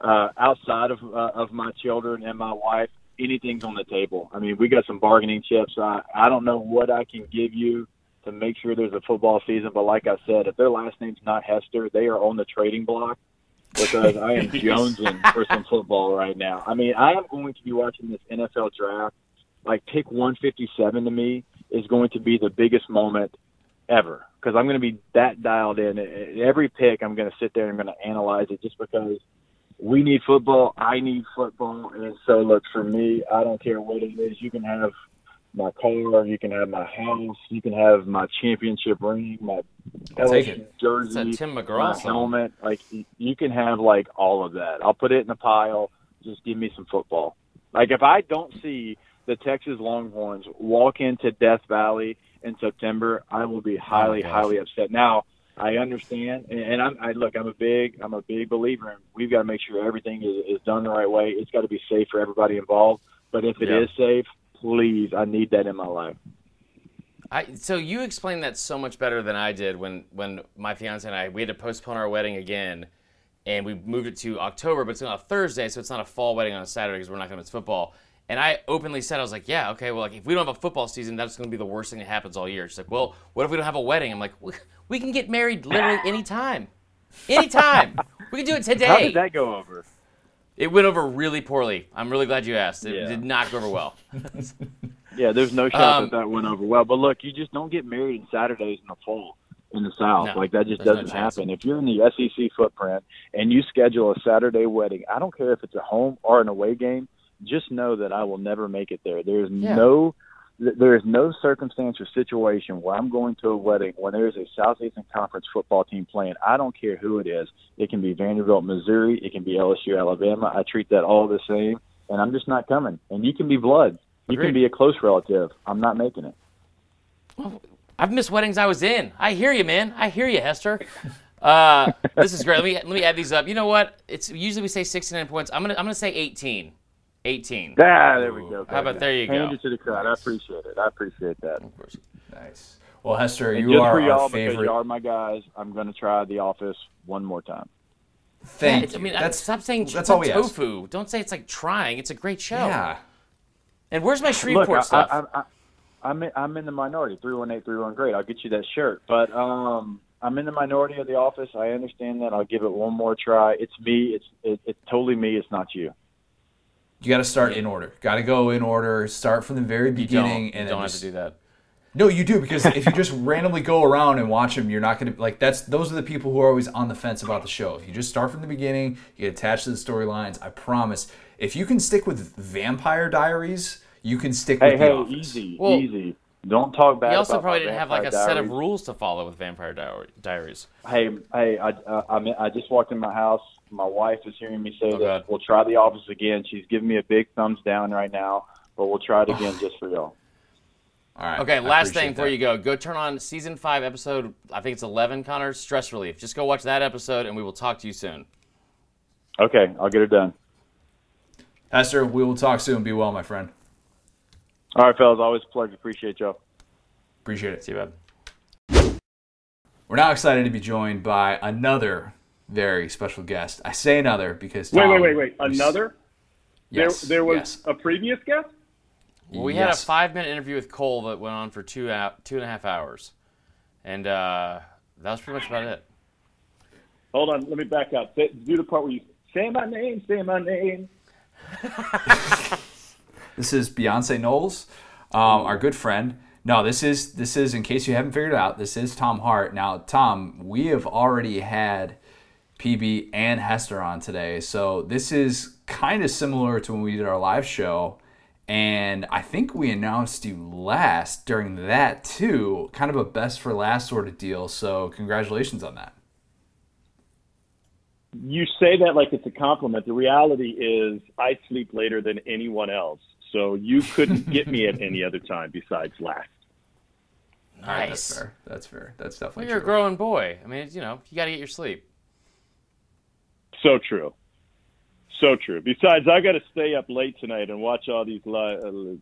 uh, outside of uh, of my children and my wife. Anything's on the table. I mean, we got some bargaining chips. I I don't know what I can give you to make sure there's a football season, but like I said, if their last name's not Hester, they are on the trading block because I am jonesing for some football right now. I mean, I am going to be watching this NFL draft. Like pick 157 to me is going to be the biggest moment ever because I'm going to be that dialed in. Every pick, I'm going to sit there and I'm going to analyze it just because we need football. I need football, and so look for me. I don't care what it is. You can have my car, you can have my house, you can have my championship ring, my LSU jersey, Tim my McGraw song. helmet. Like you can have like all of that. I'll put it in a pile. Just give me some football. Like if I don't see the Texas Longhorns walk into Death Valley in September, I will be oh highly, gosh. highly upset. Now I understand, and, and I'm, I look. I'm a big, I'm a big believer, in we've got to make sure everything is, is done the right way. It's got to be safe for everybody involved. But if it is Yeah. safe, please, I need that in my life. I, so you explained that so much better than I did when when my fiance and I we had to postpone our wedding again, and we moved it to October, but it's on a Thursday, so it's not a fall wedding on a Saturday because we're not going to miss football. And I openly said I was like, yeah, okay, well, like if we don't have a football season, that's going to be the worst thing that happens all year. She's like, well, what if we don't have a wedding? I'm like, we, can get married literally anytime, anytime. we can do it today. How did that go over? It went over really poorly. I'm really glad you asked. It Yeah. did not go over well. Yeah, there's no shot Um, that that went over well. But look, you just don't get married on Saturdays in the fall in the South. No, like that just doesn't chance. happen. If you're in the SEC footprint and you schedule a Saturday wedding, I don't care if it's a home or an away game. Just know that I will never make it there. There's Yeah. no there is no circumstance or situation where I'm going to a wedding when there is a Southeastern Conference football team playing. I don't care who it is. It can be Vanderbilt, Missouri. It can be LSU, Alabama. I treat that all the same, and I'm just not coming. And you can be blood. You Agreed. can be a close relative. I'm not making it. Well, I've missed weddings I was in. I hear you, man. I hear you, Hester. Uh, this is great. Let me let me add these up. You know what? It's usually we say 69 points. I'm gonna I'm gonna say 18. 18. Ah, there we go. How about there you Hand go. it to the crowd. I appreciate it. I appreciate that. Of course. Nice. Well, Hester, And you just are for y'all, our favorite. you are my guys, I'm going to try The Office one more time. Thank it's- you. I mean, that's stop saying that's all we ask. tofu. Don't say it's like trying. It's a great show. Yeah. And where's my Look, Shreveport I, stuff? I, I, I'm in, I'm in the minority. Three one eight three one. Great. I'll get you that shirt. But um, I'm in the minority of the office. I understand that. I'll give it one more try. It's me. It's it, it's totally me. It's not you. You got to start in order. Got to go in order. Start from the very you beginning, don't, you and don't then have just, to do that. No, you do because if you just randomly go around and watch them, you're not gonna like. That's those are the people who are always on the fence about the show. If you just start from the beginning, you get attached to the storylines. I promise. If you can stick with Vampire Diaries, you can stick Hey, with hey, The Office. easy, Well, easy. Don't talk bad. You also about probably didn't have like a Vampire set of rules to follow with Vampire Diaries. Hey, hey, I, uh, I, mean, I just walked in my house. My wife is hearing me say Oh, that God. we'll try the office again. She's giving me a big thumbs down right now, but we'll try it again just for y'all. All right. Okay, I last thing before that. you go. Go turn on season five, episode, I think it's 11, Connor, Stress Relief. Just go watch that episode and we will talk to you soon. Okay, I'll get it done. Hester, we will talk soon. Be well, my friend. All right, fellas. Always a pleasure. Appreciate y'all. Appreciate it. See you, bud. We're now excited to be joined by another very special guest. I say another because Wait, Tom, wait, wait, wait. we s- Another? Yes, there, there was yes. a previous guest. Well, we had a five minute interview with Cole that went on for two, hou- two and a half hours. And uh, that was pretty much about it. Hold on, let me back up. Do the part where you say my name, say my name. This is Beyonce Knowles, um, our good friend. No, this is this is in case you haven't figured it out. This is Tom Hart. Now, Tom, we have already had PB and Hester on today, so this is kind of similar to when we did our live show. And I think we announced you last during that too, kind of a best for last sort of deal. So congratulations on that. You say that like it's a compliment. The reality is I sleep later than anyone else. So you couldn't get me at any other time besides last. All right, Nice. that's fair. That's fair. That's Well, definitely you're a growing boy. I mean, you know, you got to get your sleep. So true. So true. Besides, I got to stay up late tonight and watch all these live. Uh,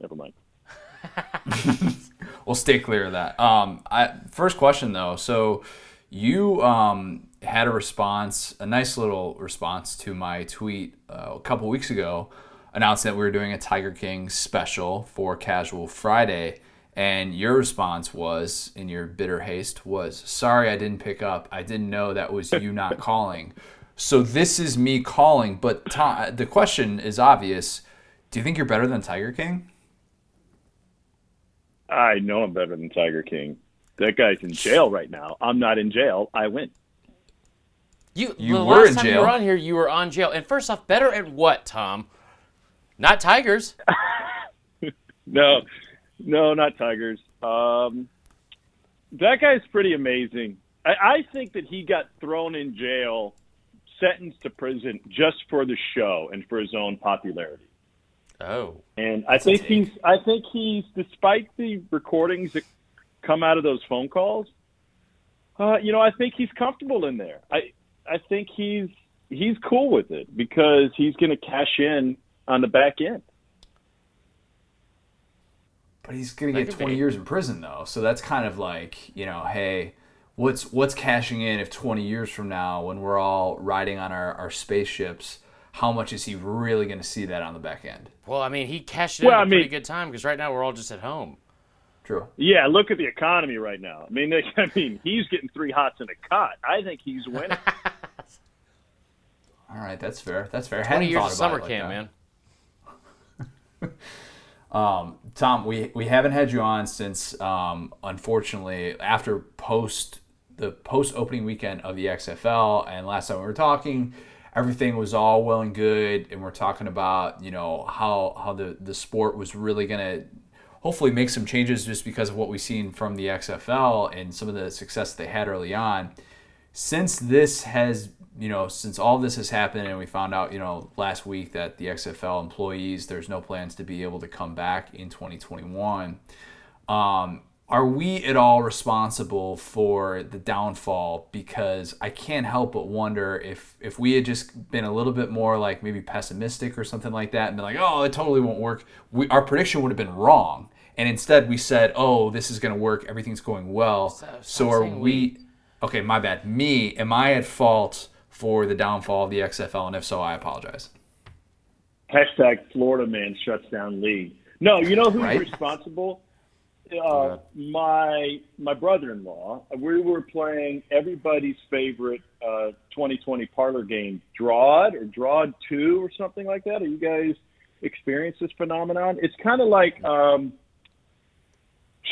never mind. We'll stay clear of that. Um, I, first question though. So you um, had a response, a nice little response to my tweet uh, a couple weeks ago, announcing that we were doing a Tiger King special for Casual Friday. And your response was, in your bitter haste, was, "Sorry, I didn't pick up. I didn't know that was you not calling." So this is me calling. But Tom, the question is obvious. Do you think you're better than Tiger King? I know I'm better than Tiger King. That guy's in jail right now. I'm not in jail. I win. You, You the were last in time jail. you were on here, you were on jail. And first off, better at what, Tom? Not tigers. No, no, not Tigers. Um, that guy's pretty amazing. I, I think that he got thrown in jail, sentenced to prison just for the show and for his own popularity. Oh, And I think he's, I think he's, despite the recordings that come out of those phone calls, uh, you know, I think he's comfortable in there. I, I think he's, he's cool with it because he's going to cash in on the back end. But he's gonna That get 20 be. years in prison though, so that's kind of like you know, hey, what's what's cashing in if 20 years from now, when we're all riding on our, our spaceships, how much is he really gonna see that on the back end? well, I mean, he cashed it Well, in I a pretty good time because right now we're all just at home. True. Yeah, look at the economy right now. I mean, they, I mean, he's getting three hots in a cot. I think he's winning. All right, that's fair. That's fair. 20 Hadn't years thought of summer it like camp, man. Tom, we we haven't had you on since um, unfortunately after post the post opening weekend of the XFL and last time we were talking everything was all well and good and we're talking about you know how how the the sport was really to hopefully make some changes just because of what we've seen from the XFL and some of the success they had early on since this has you know since all this has happened and we found out you know last week that the XFL employees there's no plans to be able to come back in 2021 um, are we at all responsible for the downfall? Because I can't help but wonder if if we had just been a little bit more like maybe pessimistic or something like that and been like oh it totally won't work we, our prediction would have been wrong. And instead we said oh this is going to work. Everything's going well. Stop- so are we. Okay, my bad. Me, am I at fault for the downfall of the XFL? And if so, I apologize. Hashtag Florida man shuts down league. No, you know who's Right. responsible? Uh, my my brother-in-law. We were playing everybody's favorite uh, 2020 parlor game, Drawed or Drawed Two or something like that. Are you guys experienced this phenomenon? It's kind of like um,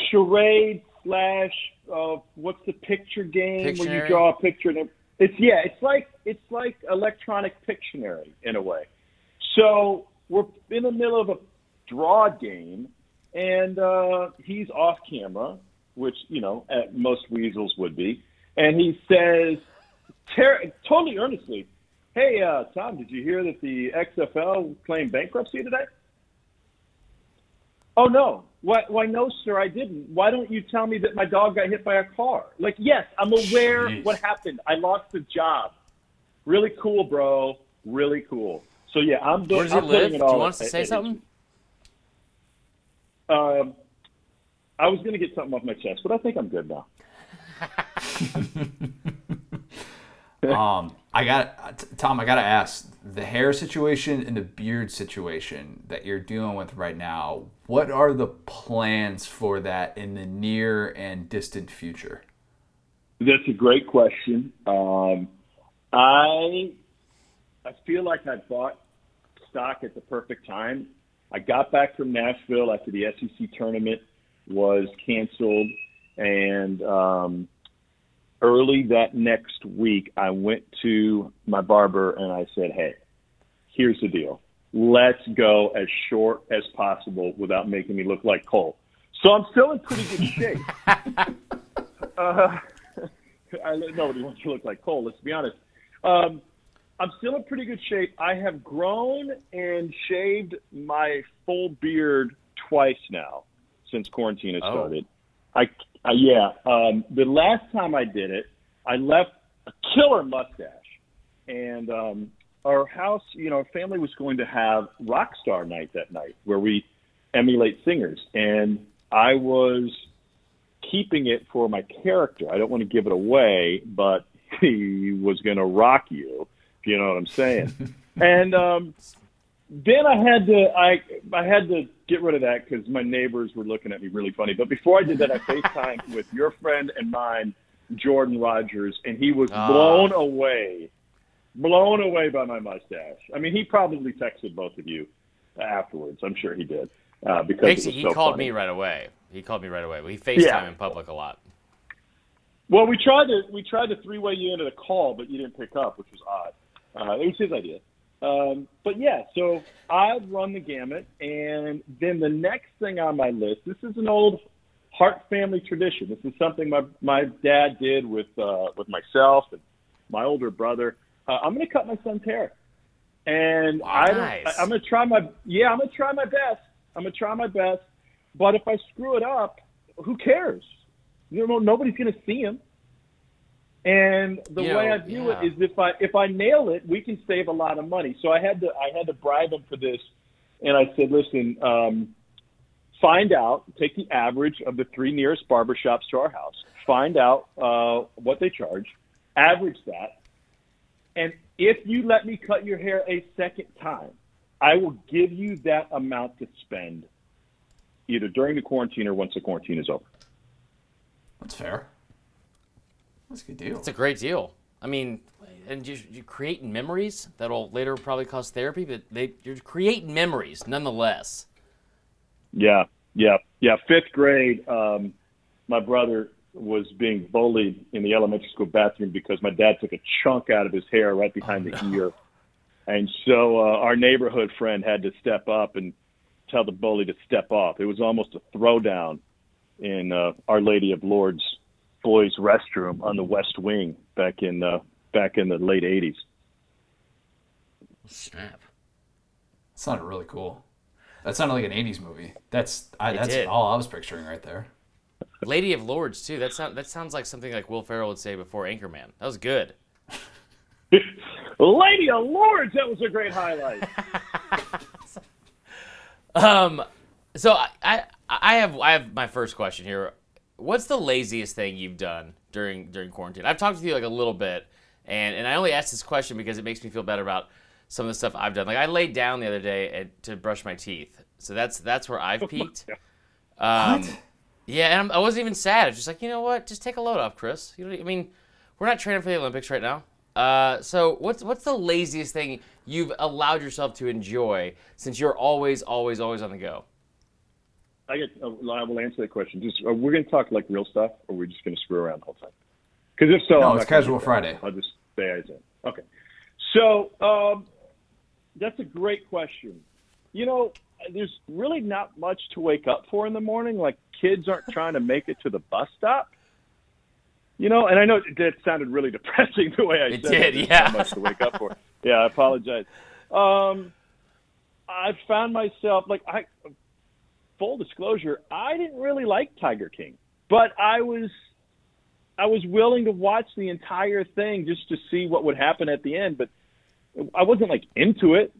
charade slash of what's the picture game where you draw a picture and it, it's yeah, it's like it's like electronic Pictionary in a way. So we're in the middle of a draw game, and uh, he's off camera, which you know uh, most weasels would be, and he says, ter- totally earnestly, "Hey, uh, Tom, did you hear that the XFL claimed bankruptcy today?" Oh no. Why, why no, sir, I didn't. Why don't you tell me that my dog got hit by a car? Like, yes, I'm aware Jeez. what happened. I lost a job. Really cool, bro. Really cool. So yeah, I'm doing. Where does he I'm putting live? Do you want us to say something? Um, I was going to get something off my chest, but I think I'm good now. Um, I got Tom. I gotta ask the hair situation and the beard situation that you're dealing with right now. What are the plans for that in the near and distant future? That's a great question. Um, I I feel like I bought stock at the perfect time. I got back from Nashville after the SEC tournament was canceled, and um, early that next week, I went to my barber and I said, "Hey, here's the deal. Let's go as short as possible without making me look like Cole." So I'm still in pretty good shape. uh, I, nobody wants to look like Cole. Let's be honest. Um, I'm still in pretty good shape. I have grown and shaved my full beard twice now since quarantine has Oh. started. I, I yeah. Um, the last time I did it, I left a killer mustache, and um, our house, you know, our family was going to have rock star night that night where we emulate singers, and I was keeping it for my character. I don't want to give it away, but he was going to rock you, if you know what I'm saying. and um, then I had to I I had to get rid of that because my neighbors were looking at me really funny. But before I did that, I FaceTimed with your friend and mine, Jordan Rogers, and he was Ah. blown away, blown away by my mustache. I mean, he probably texted both of you afterwards. I'm sure he did uh, because was he so called funny. me right away. He called me right away. We FaceTime Yeah. in public a lot. Well, we tried to we tried to three way you into the call, but you didn't pick up, which was odd. Uh, it was his idea. Um, but yeah, so I've run the gamut, and then the next thing on my list. This is an old Hart family tradition. This is something my my dad did with uh, with myself and my older brother. Uh, I'm going to cut my son's hair, and Wow, I don't, nice. I, I'm going to try my yeah. I'm going to try my best. I'm going to try my best. But if I screw it up, who cares? You know, nobody's going to see him. And the You way know, I view yeah. it is if I if I nail it, we can save a lot of money. So I had to I had to bribe him for this, and I said, listen, um, find out, take the average of the three nearest barbershops to our house, find out uh, what they charge, average that, and if you let me cut your hair a second time, I will give you that amount to spend, either during the quarantine or once the quarantine is over. That's fair. That's a good deal. It's a great deal. I mean, and you, you're creating memories that'll later probably cost therapy, but they you're creating memories nonetheless. Yeah, yeah, yeah. Fifth grade, um, my brother was being bullied in the elementary school bathroom because my dad took a chunk out of his hair right behind the ear, and so uh, our neighborhood friend had to step up and tell the bully to step off. It was almost a throwdown in uh, Our Lady of Lords boys' restroom on the West Wing back in uh, back in the late '80s. Snap. That sounded really cool. That sounded like an '80s movie. That's I, that's did. all I was picturing right there. Lady of Lords too. That sound that sounds like something like Will Ferrell would say before Anchorman. That was good. Lady of Lords, that was a great highlight. Um, so I, I I have I have my first question here. What's the laziest thing you've done during during quarantine? I've talked to you like a little bit, and and I only asked this question because it makes me feel better about some of the stuff I've done. Like I laid down the other day at, to brush my teeth, so that's that's where I've peaked. Um, What? Yeah, and I'm, I wasn't even sad. I was just like, you know what? Just take a load off, Chris. You know, I mean, we're not training for the Olympics right now. Uh, so what's what's the laziest thing you've allowed yourself to enjoy since you're always, always, always on the go? I get. Uh, I will answer that question. Just are we going to talk like real stuff, or we're we just going to screw around the whole time? Because if so, No, I'm it's Casual. Friday. I'll just say I did. Okay. So um, that's a great question. You know, there's really not much to wake up for in the morning. Like kids aren't trying to make it to the bus stop. You know, and I know that sounded really depressing the way I It said did, it. Yeah. Not much to wake up for. Yeah, I apologize. Um, I found myself like I full disclosure, I didn't really like Tiger King, but I was I was willing to watch the entire thing just to see what would happen at the end, but I wasn't like into it.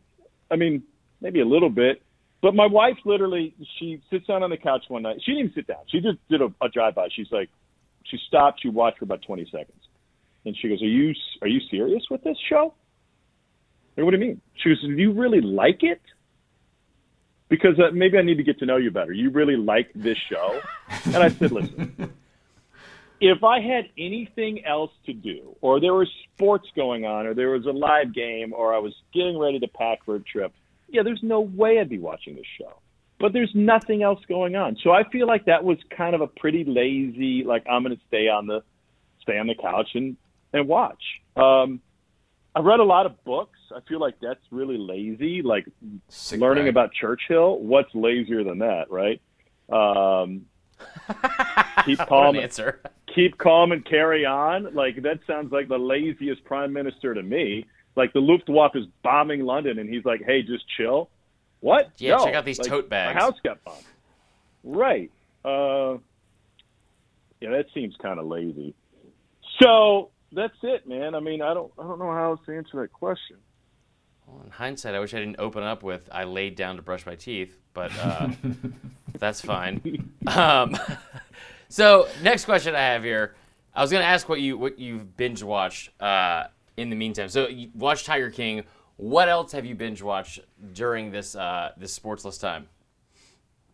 I mean, maybe a little bit. But my wife literally she sits down on the couch one night. She didn't even sit down. She just did a, a drive by. She's like she stopped, she watched for about 20 seconds. And she goes, "Are you are you serious with this show?" Go, what do you mean? She goes, "Do you really like it?" because uh, maybe I need to get to know you better. You really like this show? And I said, listen, if I had anything else to do, or there was sports going on, or there was a live game, or I was getting ready to pack for a trip, yeah, there's no way I'd be watching this show. But there's nothing else going on. So I feel like that was kind of a pretty lazy, like I'm going to stay on the stay on the couch and and watch. Um, I read a lot of books. I feel like that's really lazy. Like Sick learning bag. about Churchill. What's lazier than that, right? Um, keep calm. an answer. Keep calm and carry on. Like that sounds like the laziest prime minister to me. Like the Luftwaffe is bombing London, and he's like, "Hey, just chill." What? Yeah, No. check out these Like, tote bags. My house got bombed. Right. Uh, yeah, that seems kind of lazy. So that's it, man. I mean, I don't, I don't know how else to answer that question. Well, in hindsight, I wish I didn't open up with "I laid down to brush my teeth," but uh, that's fine. Um, so, next question I have here, I was gonna ask what you what you've binge watched uh, in the meantime. So, you watched Tiger King. What else have you binge watched during this uh, this sportsless time?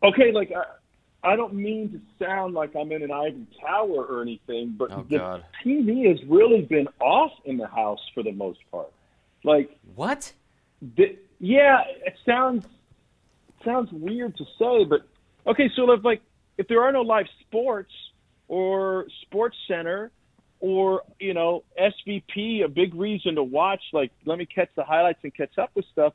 Okay, like I, I don't mean to sound like I'm in an ivory tower or anything, but Oh, the God. TV has really been off in the house for the most part. Like, What? the, yeah, it sounds it sounds weird to say, but okay. So if like if there are no live sports or Sports Center or you know SVP, a big reason to watch. Like, let me catch the highlights and catch up with stuff.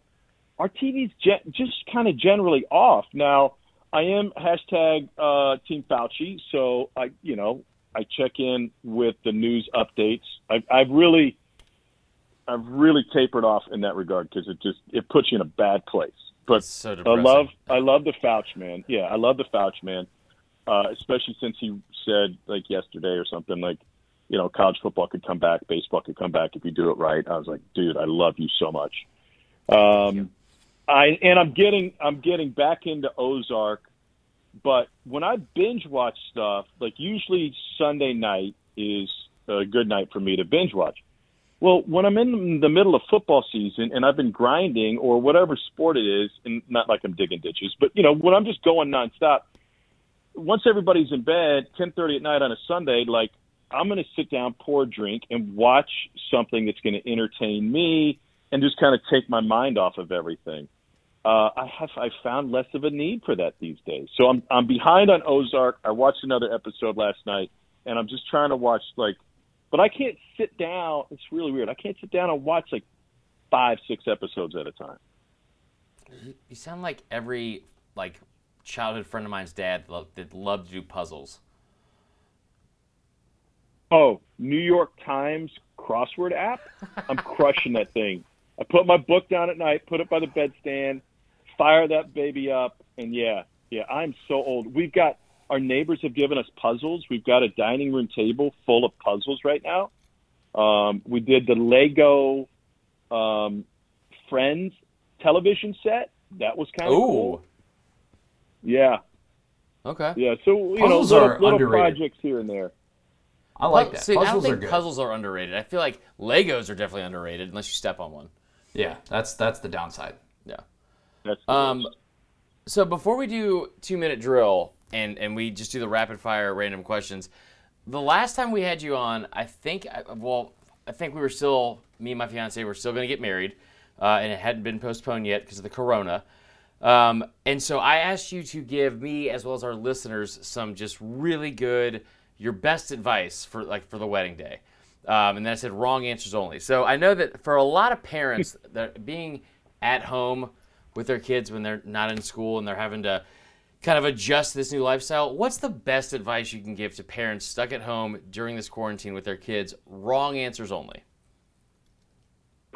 Our TV's ge- just kind of generally off now. I am hashtag uh, Team Fauci, so I you know I check in with the news updates. I've, I've really I've really tapered off in that regard because it just it puts you in a bad place. But so I love I love the Fauci man. Yeah, I love the Fauci man, uh, especially since he said like yesterday or something like, you know, college football could come back, baseball could come back if you do it right. I was like, dude, I love you so much. Um, I and I'm getting I'm getting back into Ozark, but when I binge watch stuff, like usually Sunday night is a good night for me to binge watch. Well, when I'm in the middle of football season and I've been grinding or whatever sport it is, and not like I'm digging ditches, but you know, when I'm just going nonstop, once everybody's in bed, 10:30 at night on a Sunday, like I'm going to sit down, pour a drink, and watch something that's going to entertain me and just kind of take my mind off of everything. Uh, I have I found less of a need for that these days. So I'm I'm behind on Ozark. I watched another episode last night, and I'm just trying to watch like, but I can't sit down. It's really weird. I can't sit down and watch like five, six episodes at a time. You sound like every like childhood friend of mine's dad that loved to do puzzles. Oh, New York Times crossword app. I'm crushing that thing. I put my book down at night, put it by the bedstand, fire that baby up, and yeah, yeah, I'm so old. We've got our neighbors have given us puzzles. We've got a dining room table full of puzzles right now. Um, we did the Lego um, Friends television set. That was kind of cool. Yeah, Okay. yeah. So you Puzzles know, little, little underrated. projects here and there. I like that. See, I don't puzzles are think good. puzzles are underrated. I feel like Legos are definitely underrated unless you step on one. Yeah, that's that's the downside. Yeah. That's the Um, so before we do two minute drill and and we just do the rapid fire random questions, the last time we had you on, I think well, I think we were still me and my fiance were still going to get married, uh, and it hadn't been postponed yet because of the corona. Um, and so I asked you to give me as well as our listeners some just really good, your best advice for like for the wedding day. Um, and then I said wrong answers only. So I know that for a lot of parents, that being at home with their kids when they're not in school and they're having to kind of adjust this new lifestyle, what's the best advice you can give to parents stuck at home during this quarantine with their kids? Wrong answers only.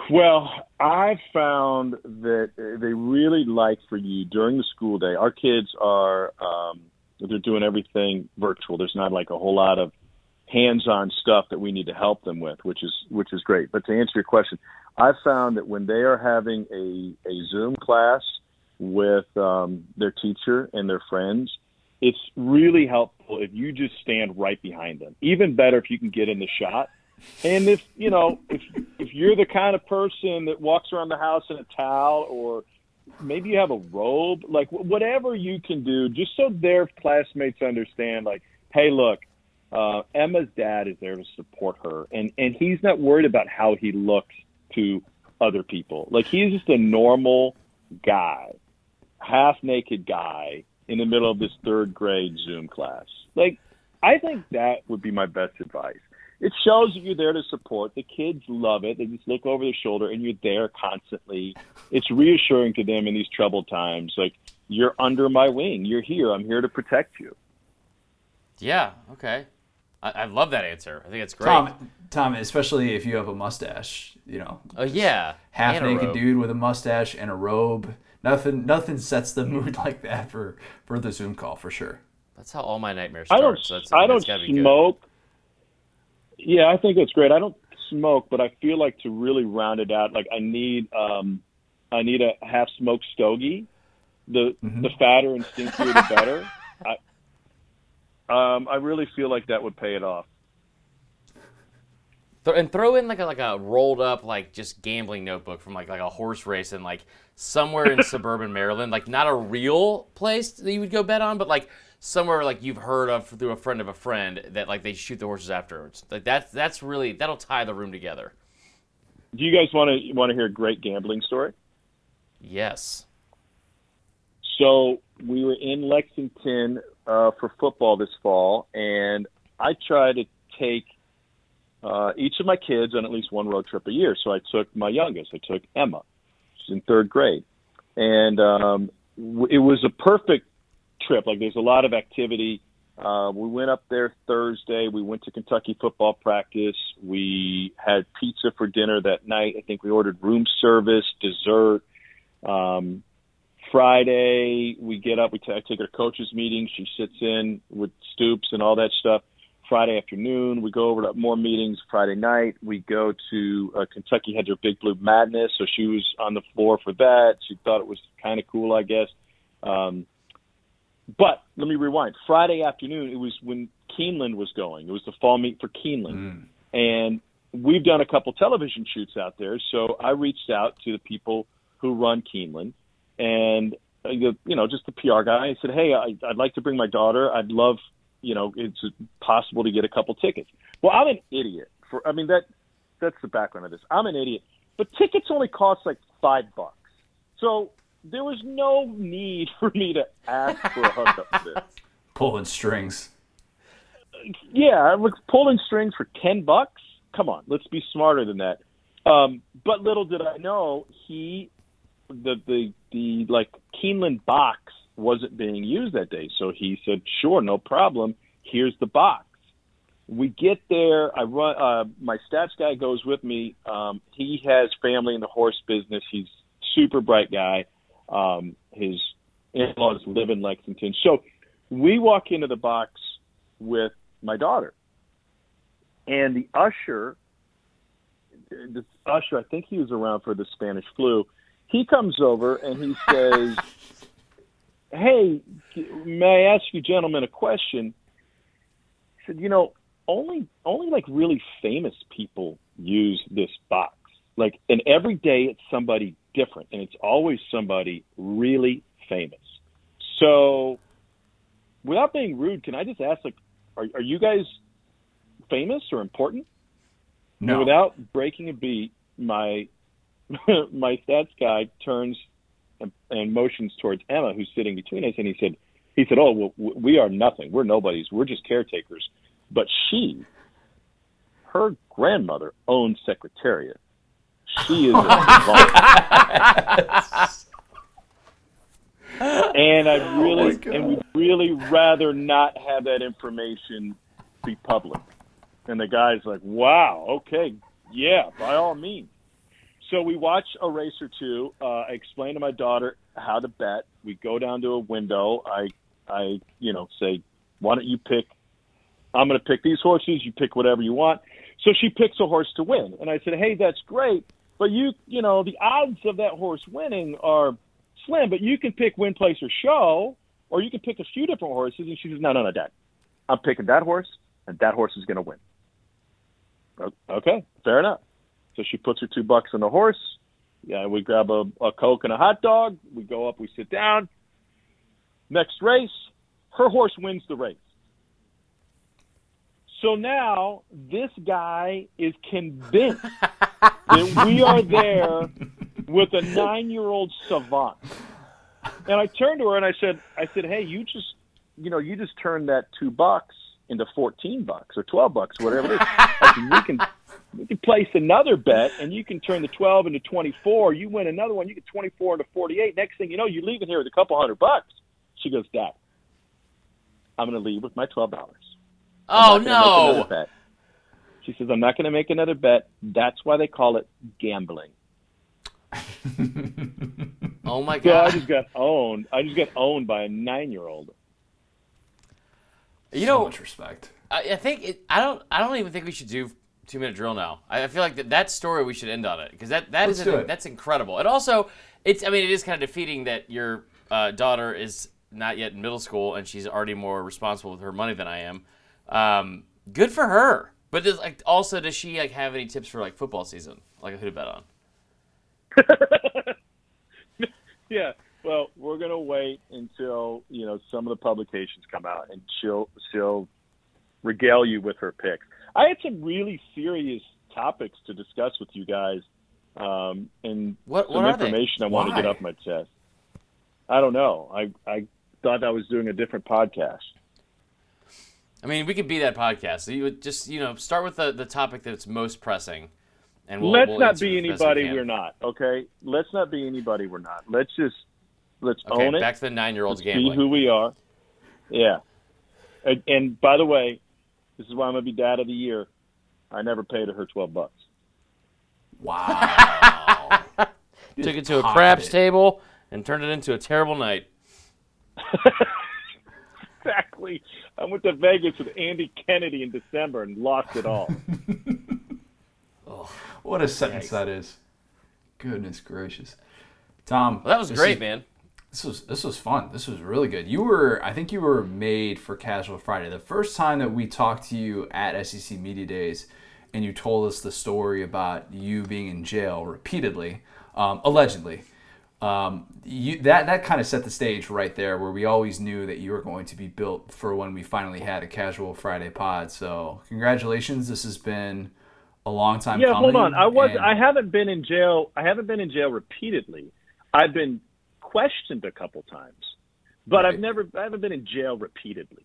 Well, I've found that they really like for you during the school day. Our kids are um, they're doing everything virtual. There's not like a whole lot of hands-on stuff that we need to help them with, which is which is great. But to answer your question, I've found that when they are having a a Zoom class with um, their teacher and their friends, it's really helpful if you just stand right behind them. Even better if you can get in the shot. And if you know if if you're the kind of person that walks around the house in a towel or maybe you have a robe, like whatever you can do, just so their classmates understand, like, hey, look, uh, Emma's dad is there to support her, and and he's not worried about how he looks to other people. Like he's just a normal guy, half naked guy in the middle of this third grade Zoom class. Like, I think that would be my best advice. It shows that you're there to support. The kids love it. They just look over their shoulder and you're there constantly. It's reassuring to them in these troubled times. Like, you're under my wing. You're here. I'm here to protect you. Yeah. Okay. I, I love that answer. I think it's great. Tom, Tom, especially if you have a mustache, you know, oh yeah. half And naked dude with a mustache and a robe. Nothing, nothing sets the mood like that for for the Zoom call for sure. That's how all my nightmares start. I don't. so that's, I don't that's gotta good. Smoke. Yeah, I think that's great. I don't smoke, but I feel like to really round it out, like I need, um, I need a half smoked stogie. The Mm-hmm. the fatter and stinkier, the better. I, um, I really feel like that would pay it off. Th- and throw in like a like a rolled up like just gambling notebook from like like a horse race in like somewhere in suburban Maryland, like not a real place that you would go bet on, but like somewhere like you've heard of through a friend of a friend that like they shoot the horses afterwards. Like that's that's really that'll tie the room together. Do you guys want to want to hear a great gambling story? Yes. So we were in Lexington uh, for football this fall, and I try to take uh, each of my kids on at least one road trip a year. So I took my youngest. I took Emma. She's in third grade, and um, it was a perfect trip. Like there's a lot of activity. Uh, we went up there Thursday. We went to Kentucky football practice. We had pizza for dinner that night. I think we ordered room service, dessert. Um, Friday, we get up. We t- I take her to coaches meeting. She sits in with Stoops and all that stuff. Friday afternoon, we go over to more meetings. Friday night, we go to uh, Kentucky had their Big Blue Madness, so she was on the floor for that. She thought it was kind of cool, I guess. Um, but let me rewind. Friday afternoon, it was when Keeneland was going. It was the fall meet for Keeneland, and we've done a couple television shoots out there. So I reached out to the people who run Keeneland, and uh, you know, just the PR guy. I said, "Hey, I'd like to bring my daughter. I'd love, you know, it's possible to get a couple tickets." Well, I'm an idiot. For I mean that that's the background of this. I'm an idiot, but tickets only cost like five bucks, so there was no need for me to ask for a hookup this. Pulling strings. yeah, I was pulling strings for ten bucks. Come on, let's be smarter than that. Um, but little did I know he, the the the like Keeneland box wasn't being used that day, so he said, "Sure, no problem. Here's the box." We get there. I run. Uh, my stats guy goes with me. Um, he has family in the horse business. He's super bright guy. Um, his in-laws live in Lexington, so we walk into the box with my daughter. And the usher, the usher, I think he was around for the Spanish flu. He comes over and he says, "Hey, may I ask you gentlemen a question?" He said, "You know, only only like really famous people use this box. Like, and every day it's somebody different, and it's always somebody really famous." So, without being rude, can I just ask, like, are, are you guys famous or important? No. Without breaking a beat, my my stats guy turns and, and motions towards Emma, who's sitting between us, and he said, he said, "Oh, well, we are nothing. We're nobodies. We're just caretakers." But she, her grandmother owns Secretariat. She is and I really God. and would really rather not have that information be public. And the guy's like, "Wow, okay, yeah, by all means." So we watch a race or two. Uh, I explain to my daughter how to bet. We go down to a window. I, I, you know, say, "Why don't you pick? I'm going to pick these horses. You pick whatever you want." So she picks a horse to win, and I said, "Hey, that's great, but you, you know, the odds of that horse winning are slim. But you can pick win, place, or show, or you can pick a few different horses." And she says, "No, no, no, Dad. I'm picking that horse, and that horse is going to win." Okay, fair enough. So she puts her two bucks on the horse. Yeah, we grab a, a coke and a hot dog. We go up. We sit down. Next race, her horse wins the race. So now this guy is convinced that we are there with a nine-year-old savant. And I turned to her and I said, I said, hey, you just, you know, you just turned that two bucks into 14 bucks or 12 bucks, whatever it is. I we can, we can place another bet and you can turn the 12 into 24. You win another one, you get 24 into 48. Next thing you know, you're leaving here with a couple hundred bucks. She goes, Dad, I'm going to leave with my $12. Oh I'm not gonna make another no! She says, I'm not going to make another bet. That's why they call it gambling. Oh my god! So I just got owned. I just got owned by a nine-year-old. You so know, much respect. I, I think it, I don't. I don't even think we should do two minute drill now. I, I feel like that, that story we should end on it because that that Let's is do an- it. that's incredible. And also, it's. I mean, it is kind of defeating that your uh, daughter is not yet in middle school and she's already more responsible with her money than I am. Um, good for her. But does, like also, does she like have any tips for like football season, like who to bet on? Yeah. Well, we're gonna wait until you know some of the publications come out, and she'll she'll regale you with her picks. I had some really serious topics to discuss with you guys, um, and What- some what information I want to get off my chest. I don't know. I I thought I was doing a different podcast. I mean, we could be that podcast. So you would just you know start with the, the topic that's most pressing, and we'll, let's we'll not be it we anybody we're not. Okay. Let's not be anybody we're not. Let's just let's Okay, own it. back to the nine year olds Let's gambling. Be who we are. Yeah. And, and by the way, this is why I'm gonna be dad of the year. I never paid her twelve bucks. Wow. took it to a craps it. table and turned it into a terrible night. Exactly. I went to Vegas with Andy Kennedy in December and lost it all. oh, What a sentence Yikes. that is. Goodness gracious. Tom. Well, that was great, is- man. This was this was fun. This was really good. You were I think you were made for Casual Friday. The first time that we talked to you at SEC Media Days and you told us the story about you being in jail repeatedly, um, allegedly. Um, you, that that kind of set the stage right there, where we always knew that you were going to be built for when we finally had a Casual Friday pod. So congratulations! This has been a long time. yeah, coming, hold on. I was and- I haven't been in jail I haven't been in jail repeatedly. I've been questioned a couple times. But Right. I've never I haven't been in jail repeatedly.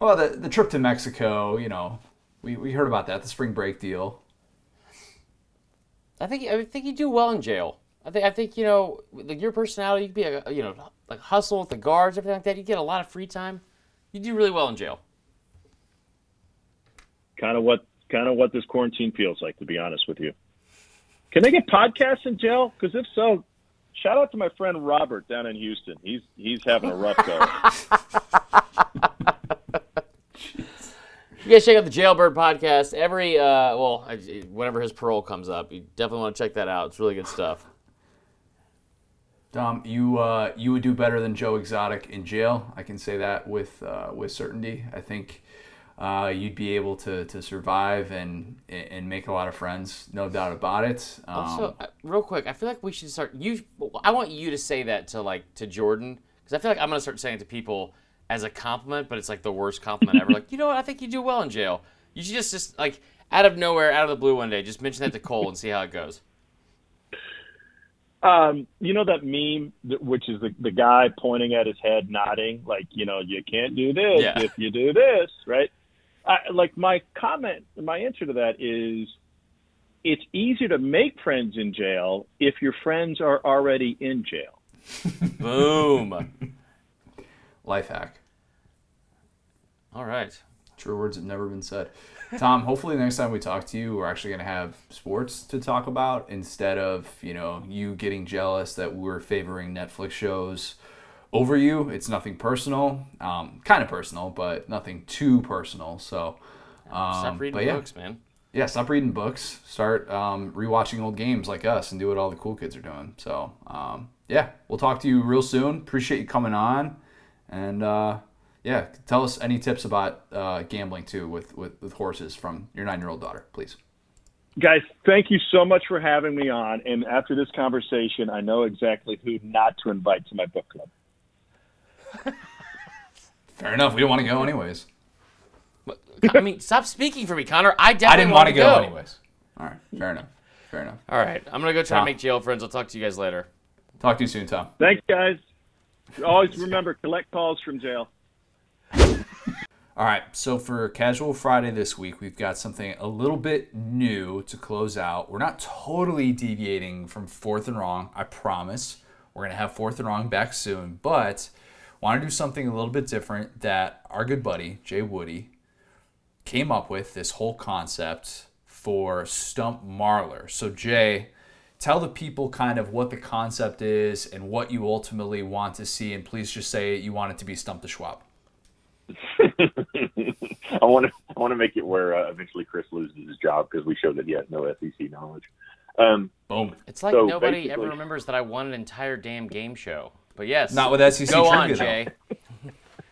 Well, the the trip to Mexico, you know, we, we heard about that, the spring break deal. I think I think you do well in jail. I think I think you know like your personality. You could be a, you know like hustle with the guards, everything like that. You get a lot of free time. You do really well in jail. Kind of what kind of what this quarantine feels like, to be honest with you. Can they get podcasts in jail? Because if so, shout out to my friend Robert down in Houston. He's he's having a rough go. You guys check out the Jailbird podcast every uh, well whenever his parole comes up. You definitely want to check that out. It's really good stuff. Dom, you uh, you would do better than Joe Exotic in jail. I can say that with uh, with certainty. I think uh, you'd be able to, to survive and and make a lot of friends, no doubt about it. Um, Also, uh, real quick, I feel like we should start. You, I want you to say that to like to Jordan because I feel like I'm gonna start saying it to people as a compliment, but it's like the worst compliment ever. Like, you know what? I think you do well in jail. You should just just like out of nowhere, out of the blue one day, just mention that to Cole and see how it goes. Um, you know that meme, that- which is the, the guy pointing at his head, nodding, like, you know, you can't do this Yeah. if you do this, right? I, like my comment, my answer to that is, it's easier to make friends in jail if your friends are already in jail. Boom. life hack. All right. True words have never been said. Tom, hopefully next time we talk to you, we're actually going to have sports to talk about instead of, you know, you getting jealous that we're favoring Netflix shows over you. It's nothing personal, um, kind of personal, but nothing too personal. So, um, Stop reading but yeah, books, man. yeah, stop reading books. Start um, rewatching old games like us and do what all the cool kids are doing. So, um, yeah, we'll talk to you real soon. Appreciate you coming on. And uh, yeah, tell us any tips about uh, gambling too with, with, with horses from your nine year old daughter, please. Guys, thank you so much for having me on. And after this conversation, I know exactly who not to invite to my book club. Fair enough. We don't want to go anyways. I mean, stop speaking for me, Connor. I definitely I didn't want to to go, anyways. All right. Fair enough. Fair enough. All right, I'm gonna go try Tom. to make jail friends. I'll talk to you guys later. Talk to you soon, Tom. Thanks, guys. Always remember collect calls from jail. All right, so for Casual Friday this week, we've got something a little bit new to close out. We're not totally deviating from Fourth and Wrong, I promise. We're going to have Fourth and Wrong back soon, but want to do something a little bit different that our good buddy, Jay Woody, came up with this whole concept for Stump Marler. So, Jay, tell the people kind of what the concept is and what you ultimately want to see, and please just say you want it to be Stump the Schwab. I want to I want to make it where uh, eventually Chris loses his job because we show that he has no SEC knowledge. Um, Boom. It's like So nobody ever remembers that I won an entire damn game show. But yes, Not with SEC Go on, trivia, though. Jay.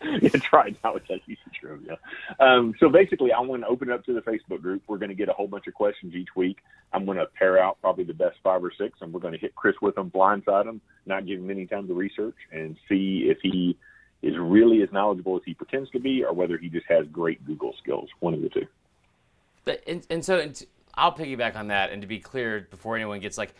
it's right now it's SEC trivia. Um, so basically, I want to open it up to the Facebook group. We're going to get a whole bunch of questions each week. I'm going to pair out probably the best five or six, and we're going to hit Chris with them, blindside him, not give him any time to research, and see if he is really as knowledgeable as he pretends to be, or whether he just has great Google skills. One of the two. But and, and so and t- I'll piggyback on that. And to be clear, before anyone gets like,